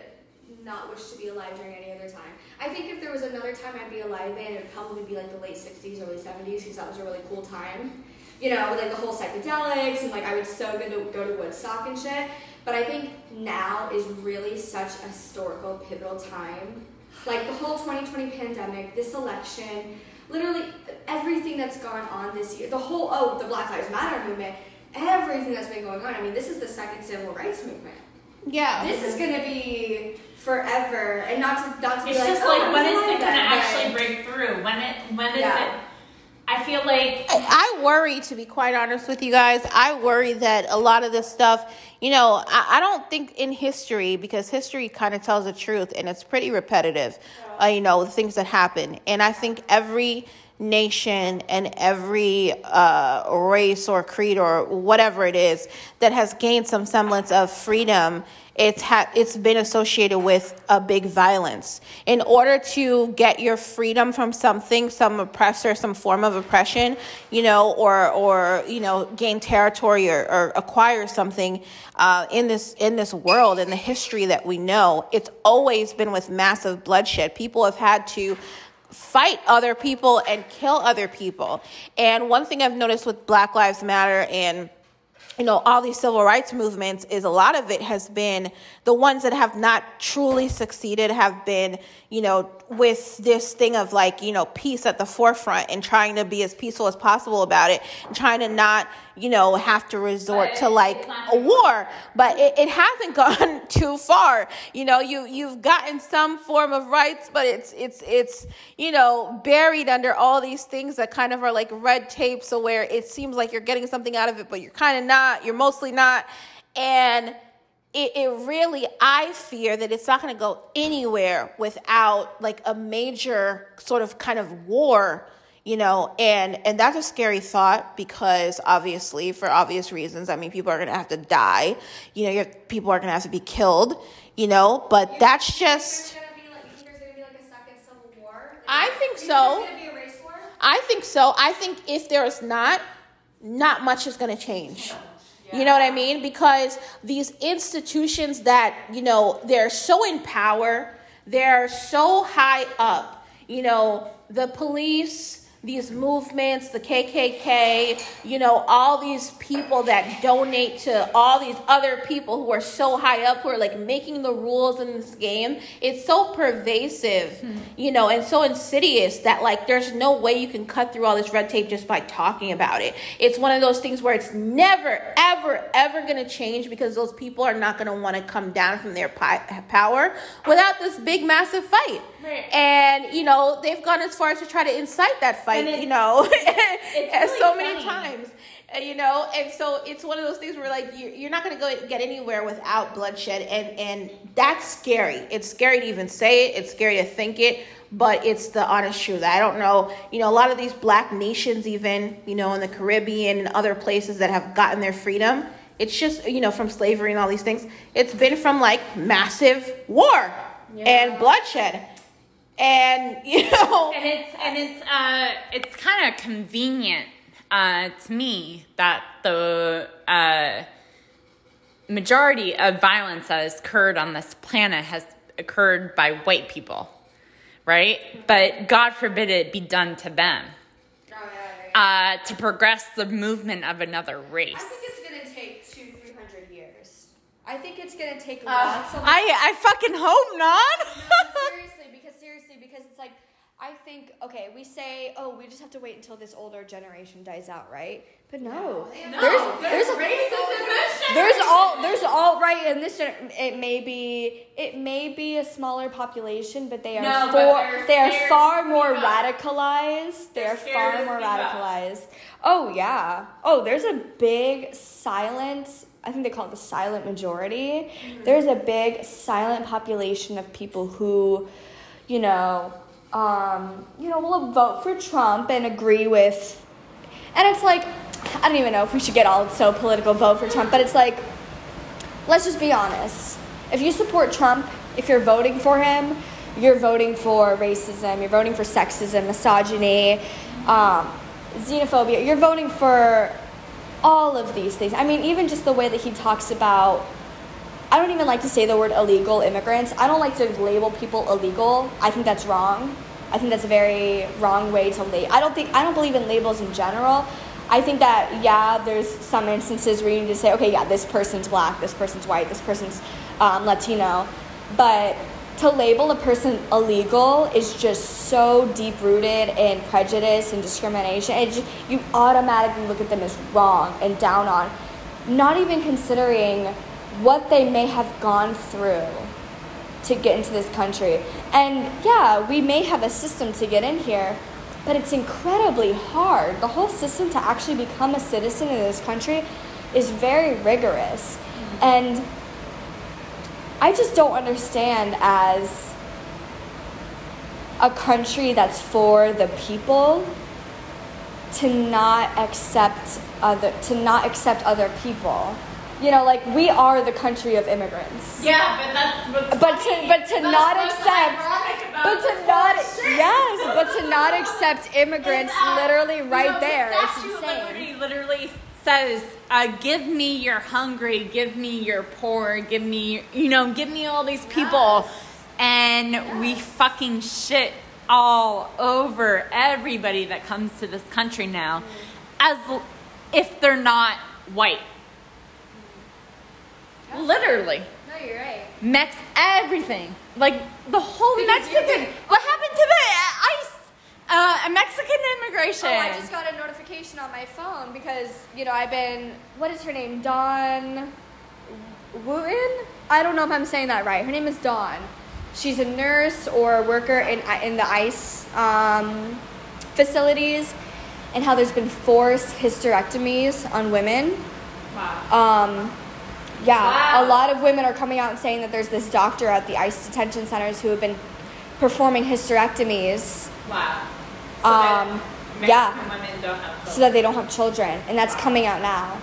Speaker 3: not wish to be alive during any other time. I think if there was another time I'd be alive in, it'd probably be like the late '60s, early '70s, because that was a really cool time. You know, with like the whole psychedelics and like I would so good to go to Woodstock and shit. But I think now is really such a historical, pivotal time. Like the whole 2020 pandemic, this election, literally everything that's gone on this year, the whole, oh, the Black Lives Matter movement, everything that's been going on. I mean, this is the second civil rights movement.
Speaker 1: Yeah.
Speaker 3: This is gonna be forever, and not to not to be
Speaker 2: It's
Speaker 3: like,
Speaker 2: just
Speaker 3: oh,
Speaker 2: like
Speaker 3: I
Speaker 2: when
Speaker 3: was
Speaker 2: is
Speaker 3: alive
Speaker 2: it gonna
Speaker 3: then,
Speaker 2: actually break through? When it when is
Speaker 3: Yeah.
Speaker 2: it? I feel like
Speaker 1: I I worry, to be quite honest with you guys, I worry that a lot of this stuff, you know, I, I don't think in history, because history kind of tells the truth and it's pretty repetitive, uh, you know, the things that happen. And I think every nation and every uh, race or creed or whatever it is that has gained some semblance of freedom it's ha- it's been associated with a big violence. In order to get your freedom from something, some oppressor, some form of oppression, you know, or or you know, gain territory or, or acquire something uh, in this in this world in the history that we know, it's always been with massive bloodshed. People have had to fight other people and kill other people. And one thing I've noticed with Black Lives Matter and you know all these civil rights movements is a lot of it has been the ones that have not truly succeeded have been you know with this thing of like you know peace at the forefront and trying to be as peaceful as possible about it and trying to not you know have to resort
Speaker 2: But
Speaker 1: to like a war. But it, it hasn't gone too far. You know you you've gotten some form of rights but it's it's it's you know buried under all these things that kind of are like red tape so where it seems like you're getting something out of it but you're kind of not. You're mostly not. And it, it really i fear that it's not going to go anywhere without like a major sort of kind of war you know and and that's a scary thought because obviously for obvious reasons i mean people are going to have to die you know you're, people are going to have to be killed you know but that's just
Speaker 3: There's gonna be like, you think there's gonna be like a second civil war?
Speaker 1: I think so.
Speaker 3: There's gonna be a race war.
Speaker 1: I think so. I think if there is not, not much is going to change. You know what I mean? Because these institutions that, you know, they're so in power, they're so high up, you know, the police, these movements, the KKK, you know, all these people that donate to all these other people who are so high up, who are like making the rules in this game. It's so pervasive, hmm. you know, and so insidious that like there's no way you can cut through all this red tape just by talking about it. It's one of those things where it's never, ever, ever going to change because those people are not going to want to come down from their pi- power without this big, massive fight.
Speaker 2: Right.
Speaker 1: And, you know, they've gone as far as to try to incite that fight, you know, as so
Speaker 2: really
Speaker 1: many times. You know, and so it's one of those things where like you- you're not going to go get anywhere without bloodshed, and and that's scary. It's scary to even say it. It's scary to think it, but it's the honest truth. I don't know. You know, a lot of these black nations, even you know, in the Caribbean and other places that have gotten their freedom, it's just you know from slavery and all these things. It's been from like massive war and bloodshed, and you know,
Speaker 2: and it's and it's uh it's kind of convenient uh to me that the uh majority of violence that has occurred on this planet has occurred by white people right? But god forbid it be done to them. Uh to progress the movement of another race.
Speaker 3: I think it's gonna take two, three hundred years. I think it's gonna take lots of.
Speaker 2: i i fucking hope not
Speaker 3: No, seriously, because seriously, because it's like I think okay, we say oh we just have to wait until this older generation dies out, right? But no, there's there's there's all there's all right in this gen- it may be it may be a smaller population, but they are
Speaker 2: No,
Speaker 3: for
Speaker 2: they're
Speaker 3: they are far more
Speaker 2: up.
Speaker 3: radicalized. They
Speaker 2: They're
Speaker 3: far more
Speaker 2: speak up.
Speaker 3: radicalized. Oh yeah. Oh, there's a big silent. I think they call it the silent majority. Mm-hmm. There's a big silent population of people who, you know, um, you know, will vote for Trump and agree with. And it's like, I don't even know if we should get all so political vote for Trump, but it's like, let's just be honest. If you support Trump, if you're voting for him, you're voting for racism, you're voting for sexism, misogyny, um, xenophobia, you're voting for all of these things. I mean, even just the way that he talks about I don't even like to say the word illegal immigrants. I don't like to label people illegal. I think that's wrong. I think that's a very wrong way to label. I don't think I don't believe in labels in general. I think that yeah, there's some instances where you need to say, okay, yeah, this person's black, this person's white, this person's um, Latino, but to label a person illegal is just so deep rooted in prejudice and discrimination. It just, you automatically look at them as wrong and down on, not even considering what they may have gone through to get into this country. And yeah, we may have a system to get in here, but it's incredibly hard. The whole system to actually become a citizen in this country is very rigorous. And I just don't understand as a country that's for the people to not accept other to not accept other people. You know, like we are the country of immigrants.
Speaker 2: Yeah, but that's what's
Speaker 3: But to but to
Speaker 2: That's
Speaker 3: not accept but to not yes, but to not accept immigrants literally
Speaker 2: you
Speaker 3: right
Speaker 2: know, the
Speaker 3: there. It's
Speaker 2: Statue of
Speaker 3: insane.
Speaker 2: Literally says, uh, "Give me your hungry, give me your poor, give me you know, give me all these people," and we fucking shit all over everybody that comes to this country now, as if they're not white. Literally.
Speaker 3: No, you're right.
Speaker 2: Mex everything. Like the whole
Speaker 3: Because
Speaker 2: Mexican. What happened to the uh, ICE? Uh, Mexican immigration.
Speaker 3: Oh, I just got a notification on my phone because you know I've been. What is her name? Dawn Wooten. I don't know if I'm saying that right. Her name is Dawn. She's a nurse or a worker in in the ICE um, facilities, and how there's been forced hysterectomies on women.
Speaker 2: Wow.
Speaker 3: Um, yeah,
Speaker 2: Wow.
Speaker 3: a lot of women are coming out and saying that there's this doctor at the ICE detention centers who have been performing hysterectomies
Speaker 2: Wow.
Speaker 3: Um,
Speaker 2: that
Speaker 3: yeah.
Speaker 2: Women don't have
Speaker 3: so that they don't have children, and that's coming out now.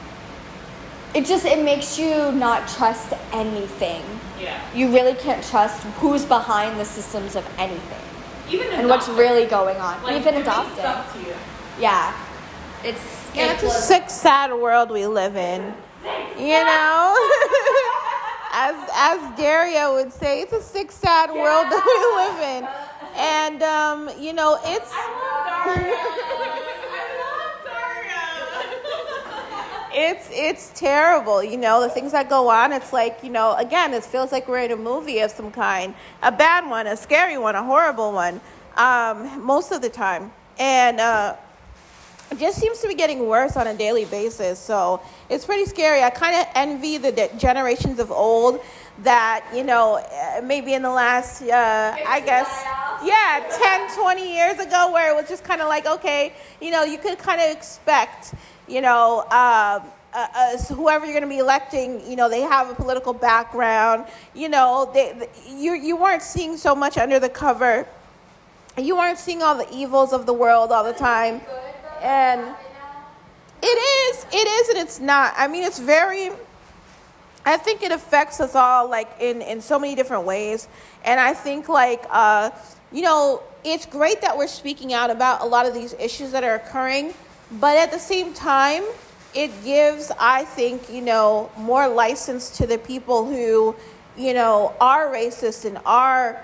Speaker 3: It just it makes you not trust anything.
Speaker 2: Yeah.
Speaker 3: You really can't trust who's behind the systems of anything
Speaker 2: Even
Speaker 3: and what's really going on.
Speaker 2: like,
Speaker 3: Even
Speaker 2: doing
Speaker 3: adopted.
Speaker 2: stuff to you.
Speaker 3: Yeah, it's
Speaker 1: Yeah, it's a sick, sad world we live in. You know? as as Daria would say, it's a sick, sad world that we live in. And um, you know, it's it's it's terrible you know the things that go on. It's like you know again it feels like we're in a movie of some kind. A bad one a scary one a horrible one um, most of the time. And uh, it just seems to be getting worse on a daily basis so it's pretty scary i kind of envy the de- generations of old that you know uh, maybe in the last uh, i guess yeah 10 20 years ago where it was just kind of like okay you know you could kind of expect you know, uh, uh, so whoever you're going to be electing, you know, they have a political background. You know, they, they, you you weren't seeing so much under the cover. You weren't seeing all the evils of the world all the time, and it is, it is, and it's not. I mean, it's very. I think it affects us all, like in in so many different ways, and I think like. Uh, you know, it's great that we're speaking out about a lot of these issues that are occurring, but at the same time, it gives, I think, you know, more license to the people who, you know, are racist and are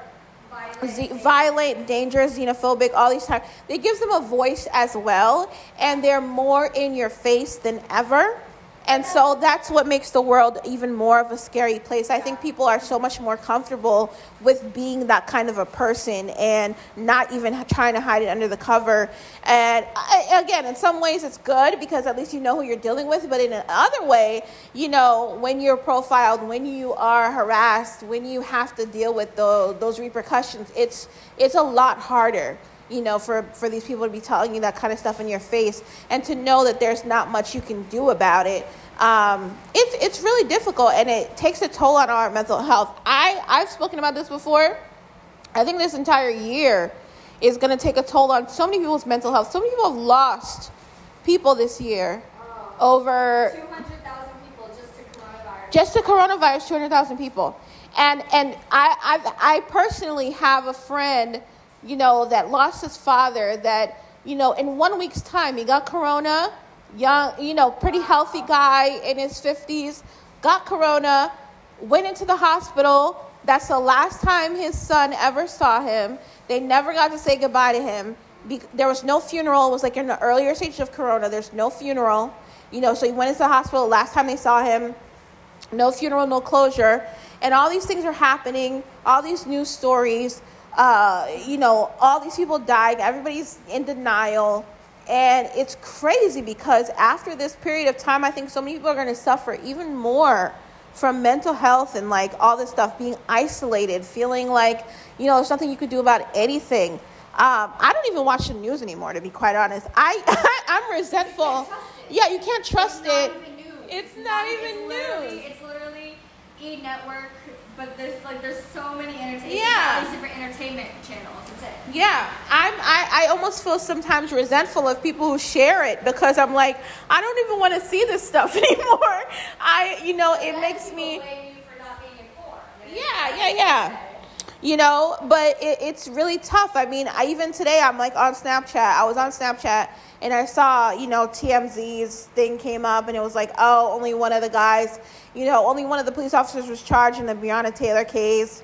Speaker 1: violent, dangerous, xenophobic, all these times. It gives them a voice as well, and they're more in your face than ever. And so that's what makes the world even more of a scary place. I think people are so much more comfortable with being that kind of a person and not even trying to hide it under the cover. And I, again, in some ways it's good because at least you know who you're dealing with. But in another way, you know, when you're profiled, when you are harassed, when you have to deal with the, those repercussions, it's, it's a lot harder you know, for, for these people to be telling you that kind of stuff in your face and to know that there's not much you can do about it. Um, it's, it's really difficult and it takes a toll on our mental health. I, I've spoken about this before. I think this entire year is going to take a toll on so many people's mental health. So many people have lost people this year oh, over
Speaker 3: 200,000 people just to coronavirus.
Speaker 1: Just to coronavirus, 200,000 people. And, and I, I, I personally have a friend you know, that lost his father, that, you know, in one week's time, he got corona, young, you know, pretty healthy guy in his 50s, got corona, went into the hospital. That's the last time his son ever saw him. They never got to say goodbye to him. There was no funeral. It was like in the earlier stage of corona. There's no funeral. You know, so he went into the hospital. Last time they saw him, no funeral, no closure. And all these things are happening, all these news stories uh, you know, all these people died, everybody's in denial. And it's crazy because after this period of time, I think so many people are going to suffer even more from mental health and like all this stuff, being isolated, feeling like, you know, there's nothing you could do about anything. Um, I don't even watch the news anymore, to be quite honest. I, I'm resentful. Yeah, you can't trust
Speaker 3: it's
Speaker 1: it.
Speaker 3: Not even news.
Speaker 1: It's not even
Speaker 3: it's literally,
Speaker 1: news.
Speaker 3: It's literally E Network, but there's like there's so many entertainment,
Speaker 1: Yeah.
Speaker 3: different entertainment channels. That's it.
Speaker 1: Yeah, I'm. I, I almost feel sometimes resentful of people who share it because I'm like, I don't even want to see this stuff anymore. I, you know, it makes me.
Speaker 3: blame you for not being informed. And
Speaker 1: Yeah, yeah, yeah. You know, but it, it's really tough. I mean, I even today I'm like on Snapchat. I was on Snapchat and I saw, you know, TMZ's thing came up and it was like, oh, only one of the guys, you know, only one of the police officers was charged in the Breonna Taylor case.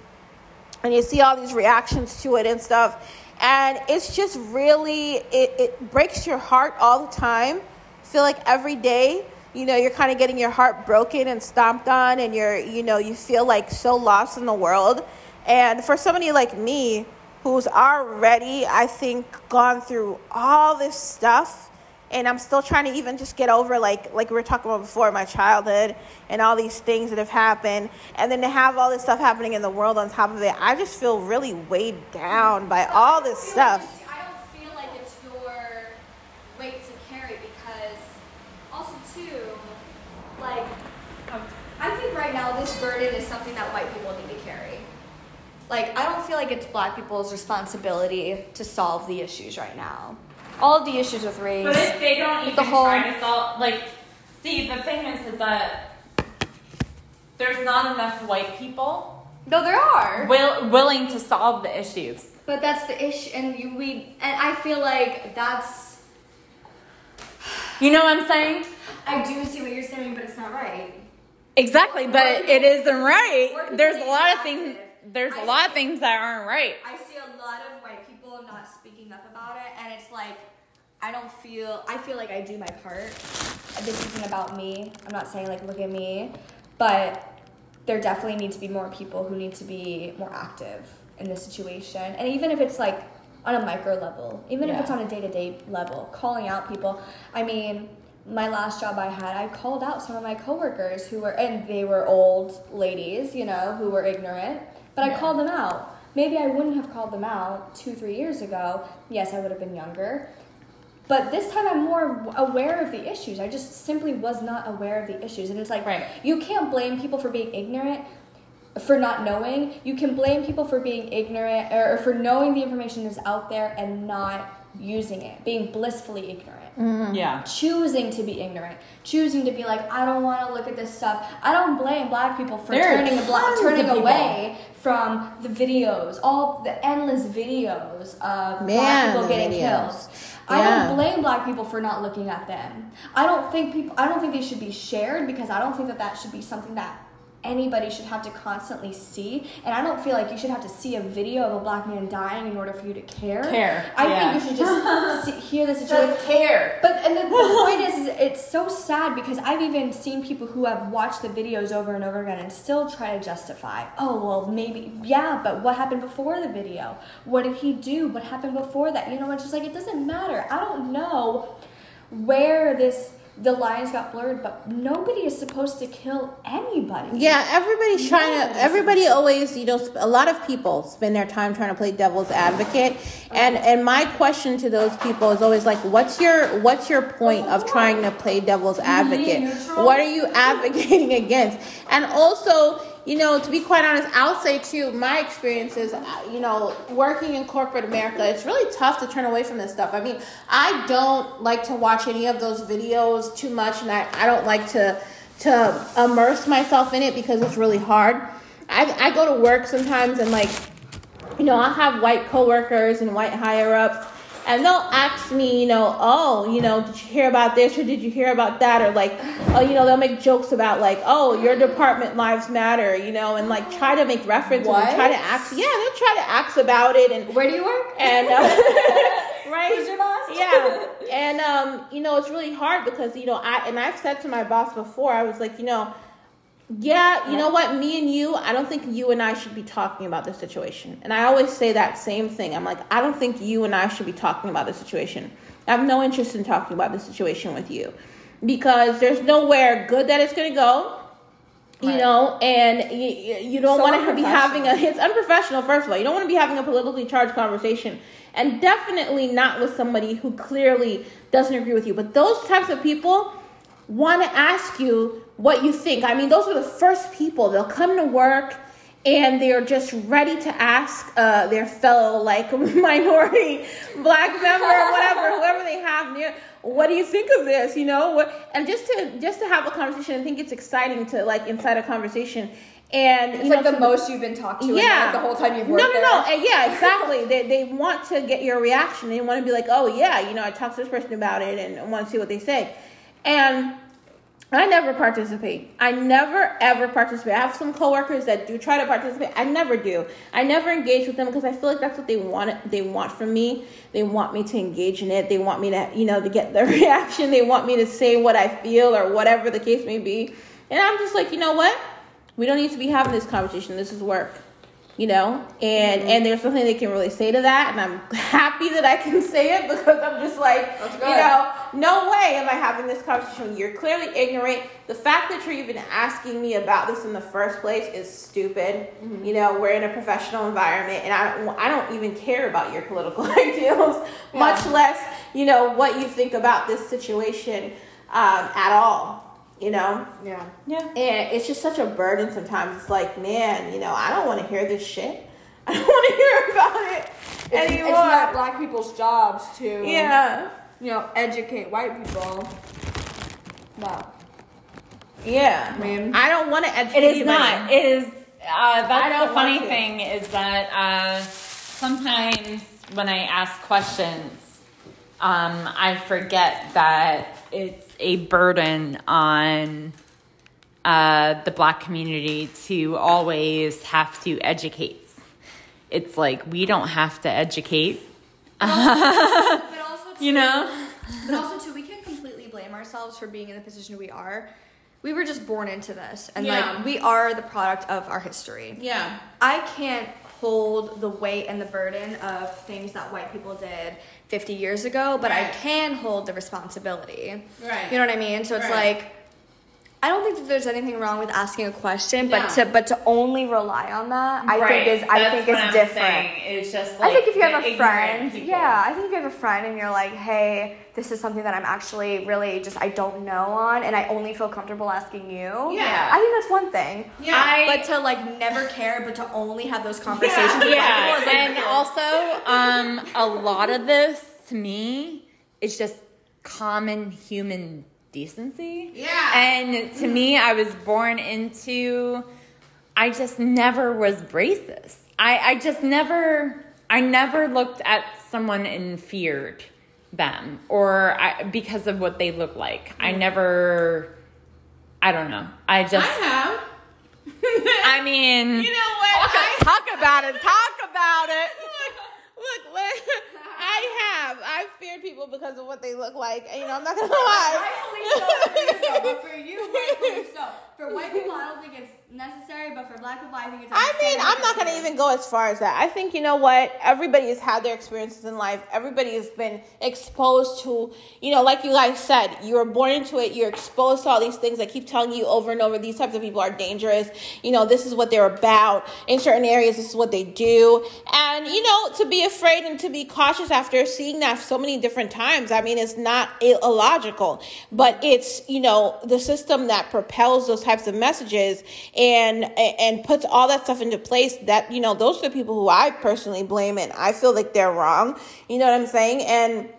Speaker 1: And you see all these reactions to it and stuff. And it's just really, it, it breaks your heart all the time. feel like every day, you know, you're kind of getting your heart broken and stomped on and you're, you know, you feel like so lost in the world. And for somebody like me, who's already, I think, gone through all this stuff, and I'm still trying to even just get over, like, like we were talking about before, my childhood and all these things that have happened, and then to have all this stuff happening in the world on top of it, I just feel really weighed down by all this
Speaker 3: feel like
Speaker 1: stuff.
Speaker 3: I don't feel like it's your weight to carry because also too, like um, I think right now this burden is something that white people need. Like I don't feel like it's black people's responsibility to solve the issues right now. All of the issues with race.
Speaker 2: But if they don't even
Speaker 3: The whole-
Speaker 2: try to solve, like, see, the thing is, is that there's not enough white people
Speaker 3: no, there are.
Speaker 2: will, willing to solve the issues.
Speaker 3: But that's the issue, and you, we and I feel like that's.
Speaker 2: You know what I'm saying?
Speaker 3: I do see what you're saying, but it's not right.
Speaker 2: Exactly, but it isn't right. There's a lot of things. There's
Speaker 3: I
Speaker 2: a lot of things that aren't right.
Speaker 3: I see a lot of white people not speaking speaking up about it, and it's like I don't feel. I feel like I do my part. This isn't about me. I'm not saying like look at me, but there definitely need to be more people who need to be more active in this situation, and even if it's like on a micro level, even if it's on a day to day level, calling out people. I mean. My last job I had, I called out some of my coworkers who were, and they were old ladies, you know, who were ignorant. But I called them out. Maybe I wouldn't have called them out two, three years ago. Yes, I would have been younger. But this time I'm more aware of the issues. I just simply was not aware of the issues. And it's like,
Speaker 2: Right.
Speaker 3: you can't blame people for being ignorant, for not knowing. You can blame people for being ignorant or, or for knowing the information is out there and not using it, being blissfully ignorant Mm.
Speaker 2: Yeah.
Speaker 3: choosing to be ignorant, choosing to be like, I don't want to look at this stuff. I don't blame black people for
Speaker 2: There
Speaker 3: turning a black, turning away from the videos, all the endless videos of black people getting
Speaker 1: videos.
Speaker 3: killed. I don't blame black people for not looking at them. I don't think people. I don't think they should be shared because I don't think that that should be something that anybody should have to constantly see. And I don't feel like you should have to see a video of a black man dying in order for you to care.
Speaker 2: Care,
Speaker 3: I
Speaker 2: yeah.
Speaker 3: think you should just see, hear the situation.
Speaker 2: care.
Speaker 3: But and the, the point is, is, it's so sad because I've even seen people who have watched the videos over and over again and still try to justify. Oh well, maybe yeah, but what happened before the video? What did he do? What happened before that? You know, it's just like it doesn't matter. I don't know where this the lines got blurred, but nobody is supposed to kill anybody.
Speaker 1: Yeah, everybody's trying
Speaker 3: Nobody's
Speaker 1: to. Everybody always, you know, a lot of people spend their time trying to play devil's advocate, and and my question to those people is always like, what's your what's your point of trying to play devil's advocate? What are you advocating against? And also, you know, to be quite honest, I'll say too, my experience is, uh, you know, working in corporate America, it's really tough to turn away from this stuff. I mean, I don't like to watch any of those videos too much, and I, I don't like to to immerse myself in it because it's really hard. I, I go to work sometimes and like, you know, I'll have white coworkers and white higher ups, and they'll ask me, you know, oh, you know, did you hear about this or did you hear about that? Or like, oh, you know, they'll make jokes about like, oh, your department lives matter, you know, and like try to make references and try to ask, yeah, they'll try to ask about it and
Speaker 3: Where do you work?
Speaker 1: and uh, right
Speaker 3: Who's your boss?
Speaker 1: yeah and um you know it's really hard because you know i and i've said to my boss before i was like you know yeah you know what? Me and you i don't think you and i should be talking about this situation. And i always say that same thing. I'm like i don't think you and i should be talking about this situation. I have no interest in talking about this situation with you. Because there's nowhere good that it's going to go you
Speaker 3: Right.
Speaker 1: know, and you, you don't
Speaker 3: So
Speaker 1: want to be having a, it's unprofessional, first of all. You don't want to be having a politically charged conversation, and definitely not with somebody who clearly doesn't agree with you. But those types of people want to ask you what you think. I mean, those are the first people. They'll come to work and they're just ready to ask uh, their fellow, like, minority black member or whatever, whoever they have near, what do you think of this? You know, what, and just to just to have a conversation. I think it's exciting to like inside a conversation. And
Speaker 3: It's like
Speaker 1: know,
Speaker 3: the
Speaker 1: so-
Speaker 3: most you've been talked to. in,
Speaker 1: yeah.
Speaker 3: like, the whole time you've worked
Speaker 1: no, no,
Speaker 3: there.
Speaker 1: no. And yeah, exactly. they, they want to get your reaction. They want to be like, oh, yeah, you know, I talked to this person about it and I want to see what they say. And I never participate. I never, ever participate. I have some coworkers that do try to participate. I never do. I never engage with them because I feel like that's what they want. They want from me. They want me to engage in it. They want me to, you know, to get the reaction. They want me to say what I feel or whatever the case may be. And I'm just like, you know what? We don't need to be having this conversation. This is work you know? And and there's nothing they can really say to that and i'm happy that i can say it because i'm just like you know no way am i having this conversation. You're clearly ignorant. The fact that you're even asking me about this in the first place is stupid.
Speaker 3: Mm-hmm.
Speaker 1: you know we're in a professional environment and i don't i don't even care about your political ideals much less you know what you think about this situation um, at all you know
Speaker 3: Yeah.
Speaker 2: Yeah.
Speaker 1: and it's just such a burden sometimes. It's like, man, you know, I don't want to hear this shit. I don't want to hear about it
Speaker 3: It's,
Speaker 1: anymore.
Speaker 3: it's not black people's jobs to,
Speaker 1: yeah,
Speaker 3: you know, educate white people. No.
Speaker 1: yeah.
Speaker 3: I mean-
Speaker 1: I don't want to educate.
Speaker 2: It is
Speaker 1: anybody.
Speaker 2: not. It is. Uh, that's
Speaker 1: don't
Speaker 2: the funny thing is that uh, sometimes when I ask questions, um, I forget that it's a burden on uh, the black community to always have to educate. It's like we don't have to educate
Speaker 3: but also, too,
Speaker 2: you know?
Speaker 3: But also, too, we can't completely blame ourselves for being in the position we are. We were just born into this, and
Speaker 4: Yeah.
Speaker 3: like we are the product of our history.
Speaker 4: Yeah.
Speaker 3: I can't hold the weight and the burden of things that white people did 50 years ago, but I can hold the responsibility.
Speaker 4: Right.
Speaker 3: You know what I mean? So it's
Speaker 4: Right.
Speaker 3: like I don't think that there's anything wrong with asking a question, but
Speaker 4: No.
Speaker 3: to but to only rely on that, I
Speaker 2: Right,
Speaker 3: think is I
Speaker 2: that's
Speaker 3: think
Speaker 2: what
Speaker 3: is
Speaker 2: I'm
Speaker 3: different.
Speaker 2: saying. It's just like I
Speaker 3: think if you have a friend,
Speaker 2: people.
Speaker 3: yeah, I think if you have a friend and you're like, hey, this is something that I'm actually really just I don't know on, and I only feel comfortable asking you.
Speaker 4: Yeah.
Speaker 3: I think that's one thing.
Speaker 4: Yeah.
Speaker 2: I-
Speaker 3: But to like never care, but to only have those conversations with white
Speaker 2: yeah,
Speaker 3: people is like
Speaker 2: and also um, a lot of this to me is just common human decency.
Speaker 4: Yeah.
Speaker 2: And to me, I was born into. I just never was racist. I I just never. I never looked at someone and feared them or I, because of what they look like. I mm-hmm. never. I don't know. I just.
Speaker 4: I have.
Speaker 2: I mean,
Speaker 4: You know what?
Speaker 1: Talk,
Speaker 4: I-
Speaker 1: talk about it. Talk about it. Look, look, I have. I've feared people because of what they look like. And, you know, I'm not gonna
Speaker 3: Rightfully so for you, though,
Speaker 1: lie.
Speaker 3: but for you, rightfully so. For white people, I don't think it's necessary, but for black people, I think it's.
Speaker 1: I mean, I'm not gonna even go as far as that. I think you know what? Everybody has had their experiences in life. Everybody has been exposed to, you know, like you guys said, you were born into it. You're exposed to all these things. I keep telling you over and over. These types of people are dangerous. You know, this is what they're about. In certain areas, this is what they do. And you know, to be afraid and to be cautious after seeing that so many different times. I mean, it's not illogical, but it's you know the system that propels those types of messages and and puts all that stuff into place. That you know, those are the people who I personally blame, and I feel like they're wrong. You know what I'm saying? And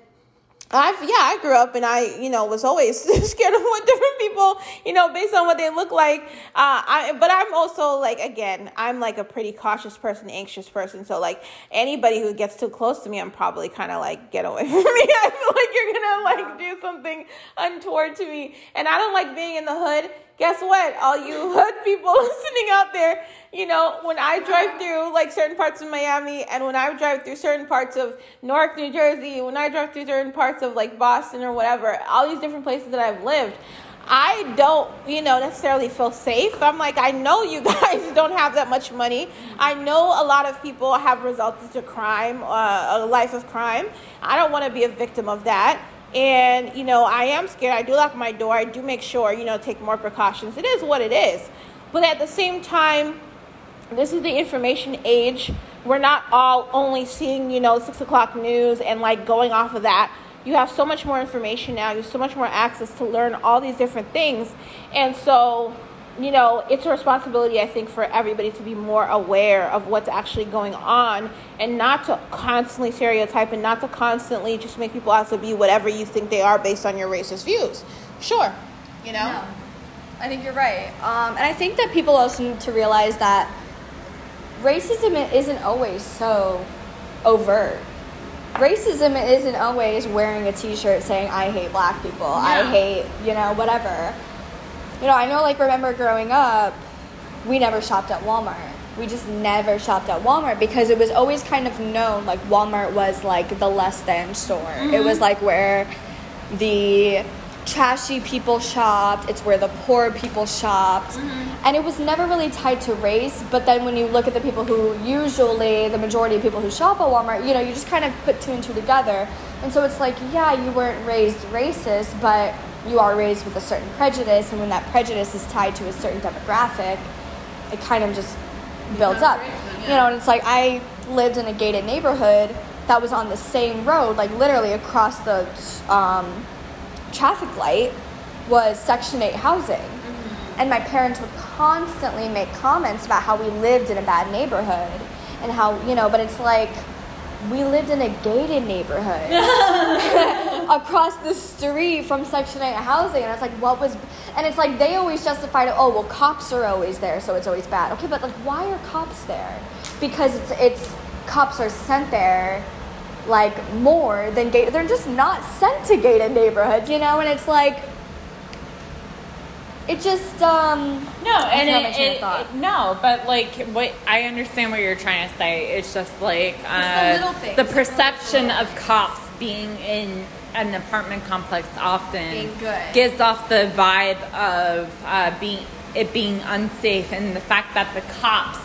Speaker 1: I've yeah, I grew up and I you know was always scared of what different people you know based on what they look like. Uh, I but I'm also like again I'm like a pretty cautious person, anxious person. So like anybody who gets too close to me, I'm probably kind of like get away from me. I feel like you're gonna like do something untoward to me, and I don't like being in the hood. Guess what? All you hood people listening out there, you know, when I drive through like certain parts of Miami and when I drive through certain parts of Newark, New Jersey, when I drive through certain parts of like Boston or whatever, all these different places that I've lived, I don't, you know, necessarily feel safe. I'm like, I know you guys don't have that much money. I know a lot of people have resulted to crime, uh, a life of crime. I don't want to be a victim of that. And, you know, I am scared. I do lock my door. I do make sure, you know, take more precautions. It is what it is. But at the same time, this is the information age. We're not all only seeing, you know, six o'clock news and like going off of that. You have so much more information now. You have so much more access to learn all these different things. And so, you know, it's a responsibility, I think, for everybody to be more aware of what's actually going on and not to constantly stereotype and not to constantly just make people out to be whatever you think they are based on your racist views. Sure. You know?
Speaker 3: No, I think you're right. Um, and I think that people also need to realize that racism isn't always so overt. Racism isn't always wearing a T-shirt saying "I hate black people," "I hate," you know, whatever. You know, I know. Like, remember growing up, we never shopped at Walmart. We just never shopped at Walmart because it was always kind of known like Walmart was like the less than store. It mm-hmm. was like where the trashy people shopped, it's where the poor people shopped. Mm-hmm. And it was never really tied to race, but then when you look at the people who usually, the majority of people who shop at Walmart, you know, you just kind of put two and two together. And so it's like, yeah, you weren't raised racist, but you are raised with a certain prejudice, and when that prejudice is tied to a certain demographic, it kind of just builds up. You know, and it's like I lived in a gated neighborhood that was on the same road, like literally across the um, traffic light was Section 8 housing. And my parents would constantly make comments about how we lived in a bad neighborhood and how, you know, but it's like we lived in a gated neighborhood across the street from Section 8 housing. And it's like, what was, and it's like they always justified it, oh, well, cops are always there, so it's always bad. Okay, but like, why are cops there? Because it's, it's cops are sent there like more than gated. They're just not sent to gated neighborhoods, you know? And it's like, it just um
Speaker 2: No, and it,
Speaker 3: my train of
Speaker 2: it- it- no, but like what I understand what you're trying to say. It's just like uh,
Speaker 3: little things.
Speaker 2: the perception of cops being in an apartment complex often
Speaker 3: good.
Speaker 2: gives off the vibe of uh, being it being unsafe, and the fact that the cops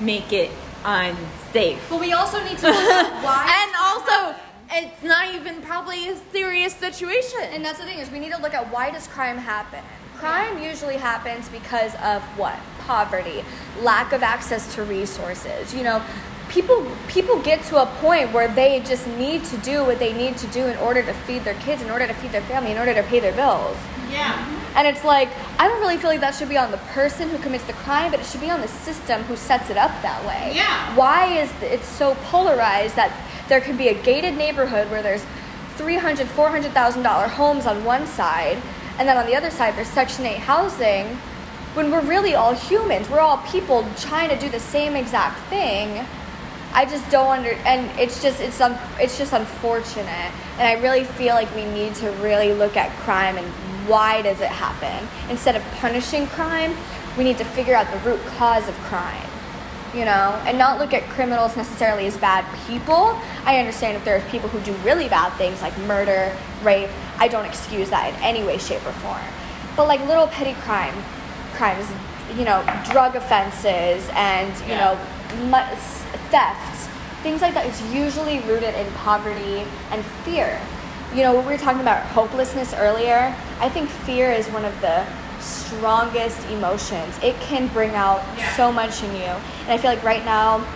Speaker 2: make it unsafe.
Speaker 3: but we also need to look at why
Speaker 2: and also, it's not even probably a serious situation.
Speaker 3: And that's the thing is we need to look at why does crime happen? Crime usually happens because of what? Poverty, lack of access to resources. You know, people people get to a point where they just need to do what they need to do in order to feed their kids, in order to feed their family, in order to pay their bills.
Speaker 4: Yeah.
Speaker 3: And it's like I don't really feel like that should be on the person who commits the crime, but it should be on the system who sets it up that way.
Speaker 4: Yeah.
Speaker 3: Why is it so polarized that there can be a gated neighborhood where there's three hundred, four hundred thousand dollar homes on one side, and then on the other side there's Section Eight housing, when we're really all humans, we're all people trying to do the same exact thing. I just don't under, and it's just it's un, it's just unfortunate, and I really feel like we need to really look at crime and why does it happen instead of punishing crime. We need to figure out the root cause of crime, you know, and not look at criminals necessarily as bad people. I understand if there's people who do really bad things like murder, rape. I don't excuse that in any way, shape, or form. But like little petty crime, crimes, you know, drug offenses and you
Speaker 2: Yeah.
Speaker 3: know mu- s- theft, things like that. It's usually rooted in poverty and fear. You know, we were talking about hopelessness earlier. I think fear is one of the strongest emotions. It can bring out so much in you. And I feel like right now,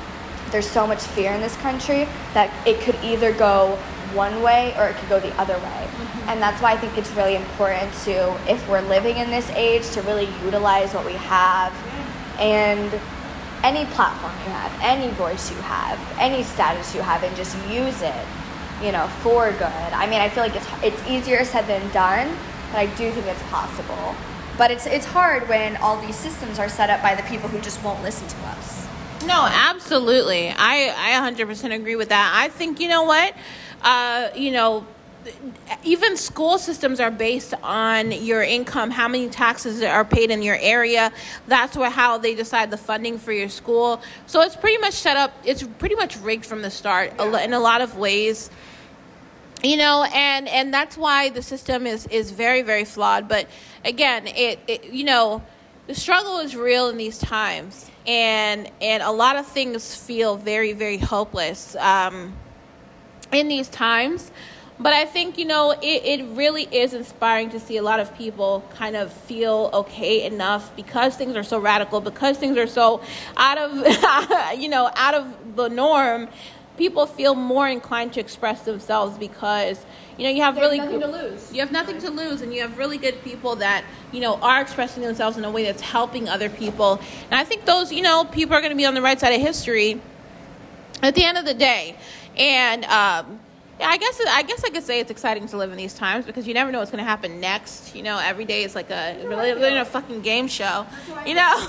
Speaker 3: there's so much fear in this country that it could either go one way or it could go the other way. Mm-hmm. And that's why I think it's really important to, if we're living in this age, to really utilize what we have and any platform you have, any voice you have, any status you have, and just use it, you know, for good. I mean, I feel like it's it's easier said than done, but I do think it's possible. But it's it's hard when all these systems are set up by the people who just won't listen to us.
Speaker 1: No, absolutely. I I 100% agree with that. I think you know what? Uh, you know, even school systems are based on your income, how many taxes are paid in your area. That's what how they decide the funding for your school. So it's pretty much set up. It's pretty much rigged from the start lo- in a lot of ways you know and and that's why the system is is very very flawed. But again it, it you know the struggle is real in these times. And and a lot of things feel very very hopeless um in these times. But i think you know it, it really is inspiring to see a lot of people kind of feel okay enough because things are so radical because things are so out of you know out of the norm people feel more inclined to express themselves because you know you have really
Speaker 3: nothing
Speaker 1: good-
Speaker 3: to lose.
Speaker 1: you have nothing to lose and you have really good people that you know are expressing themselves in a way that's helping other people and i think those you know people are going to be on the right side of history at the end of the day and um yeah, I guess I guess I could say it's exciting to live in these times because you never know what's going to happen next. You know, every day is like a really, really a fucking game show. You know,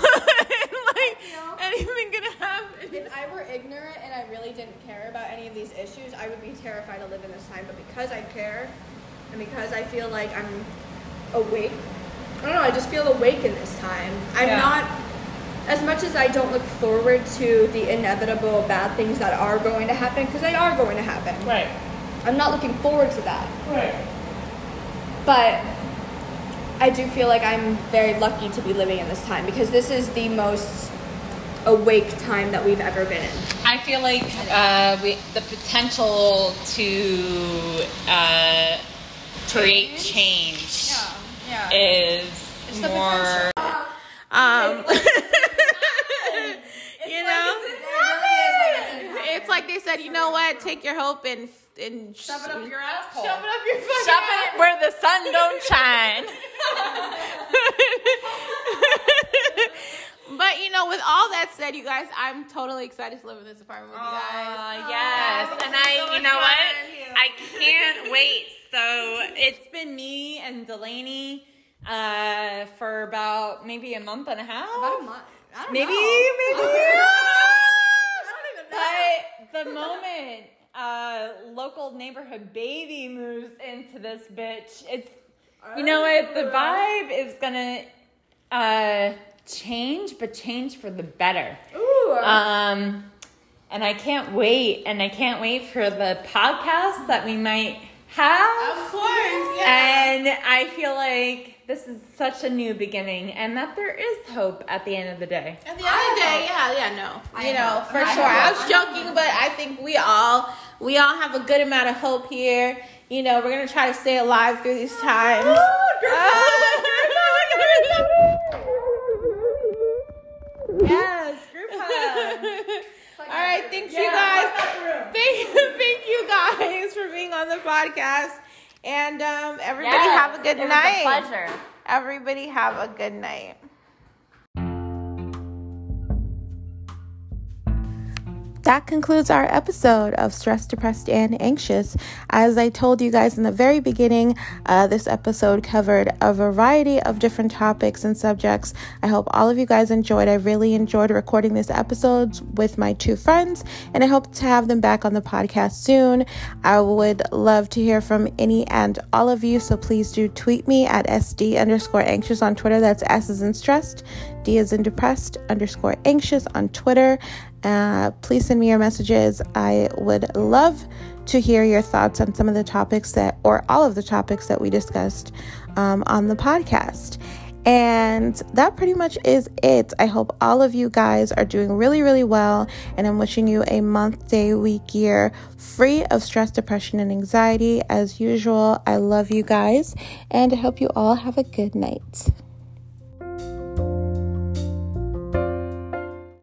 Speaker 1: like anything gonna happen.
Speaker 5: If I were ignorant and I really didn't care about any of these issues, I would be terrified to live in this time. But because I care, and because I feel like I'm awake, I don't know. I just feel awake in this time. I'm
Speaker 2: Yeah.
Speaker 5: not. As much as I don't look forward to the inevitable bad things that are going to happen, because they are going to happen.
Speaker 2: Right.
Speaker 5: I'm not looking forward to that.
Speaker 2: Right.
Speaker 5: But I do feel like I'm very lucky to be living in this time because this is the most awake time that we've ever been in.
Speaker 2: I feel like uh, we, the potential to uh, create change
Speaker 5: Yeah.
Speaker 2: is
Speaker 5: the
Speaker 2: more.
Speaker 1: Um, you know, it's like they said. You know what? Take your hope and and
Speaker 2: Shove it up your asshole.
Speaker 1: Shove it up your fucking
Speaker 2: Shove it where the sun don't shine.
Speaker 1: But you know, with all that said, you guys, I'm totally excited to live in this apartment with you guys.
Speaker 2: Uh, yes, and I, you know what? I can't wait. So it's been me and Delaney uh, for about maybe a month and a half.
Speaker 5: About a month. I don't
Speaker 2: Maybe,
Speaker 5: know.
Speaker 2: maybe.
Speaker 5: I don't even know.
Speaker 2: But the moment uh, local neighborhood baby moves into this bitch, it's you know what? The vibe is gonna uh, change, but change for the better.
Speaker 5: Ooh.
Speaker 2: Um, and I can't wait, and I can't wait for the podcast that we might have.
Speaker 4: Of course, yeah.
Speaker 2: And I feel like this is such a new beginning, and that there is hope at the end of the day.
Speaker 4: At the end of the day, yeah, yeah, no.
Speaker 3: I
Speaker 4: you know,
Speaker 3: hope.
Speaker 4: for
Speaker 3: I
Speaker 4: sure. I was joking, but I think we all we all have a good amount of hope here. You know, we're gonna try to stay alive through these times.
Speaker 2: Yes, group hug.
Speaker 4: All right, thanks you guys. Thank, thank you guys for being on the podcast. And um, everybody have a good
Speaker 2: it was
Speaker 4: night.
Speaker 2: a pleasure.
Speaker 4: Everybody have a good night.
Speaker 1: That concludes our episode of Stressed, Depressed, and Anxious. As I told you guys in the very beginning, uh, this episode covered a variety of different topics and subjects. I hope all of you guys enjoyed. I really enjoyed recording this episode with my two friends, and I hope to have them back on the podcast soon. I would love to hear from any and all of you, so please do tweet me at SD underscore anxious on Twitter. That's S is in stressed, D is in depressed underscore anxious on Twitter. Uh, please send me your messages. I would love to hear your thoughts on some of the topics that, or all of the topics that we discussed um, on the podcast. And that pretty much is it. I hope all of you guys are doing really, really well. And I'm wishing you a month, day, week, year free of stress, depression, and anxiety. As usual, I love you guys. And I hope you all have a good night.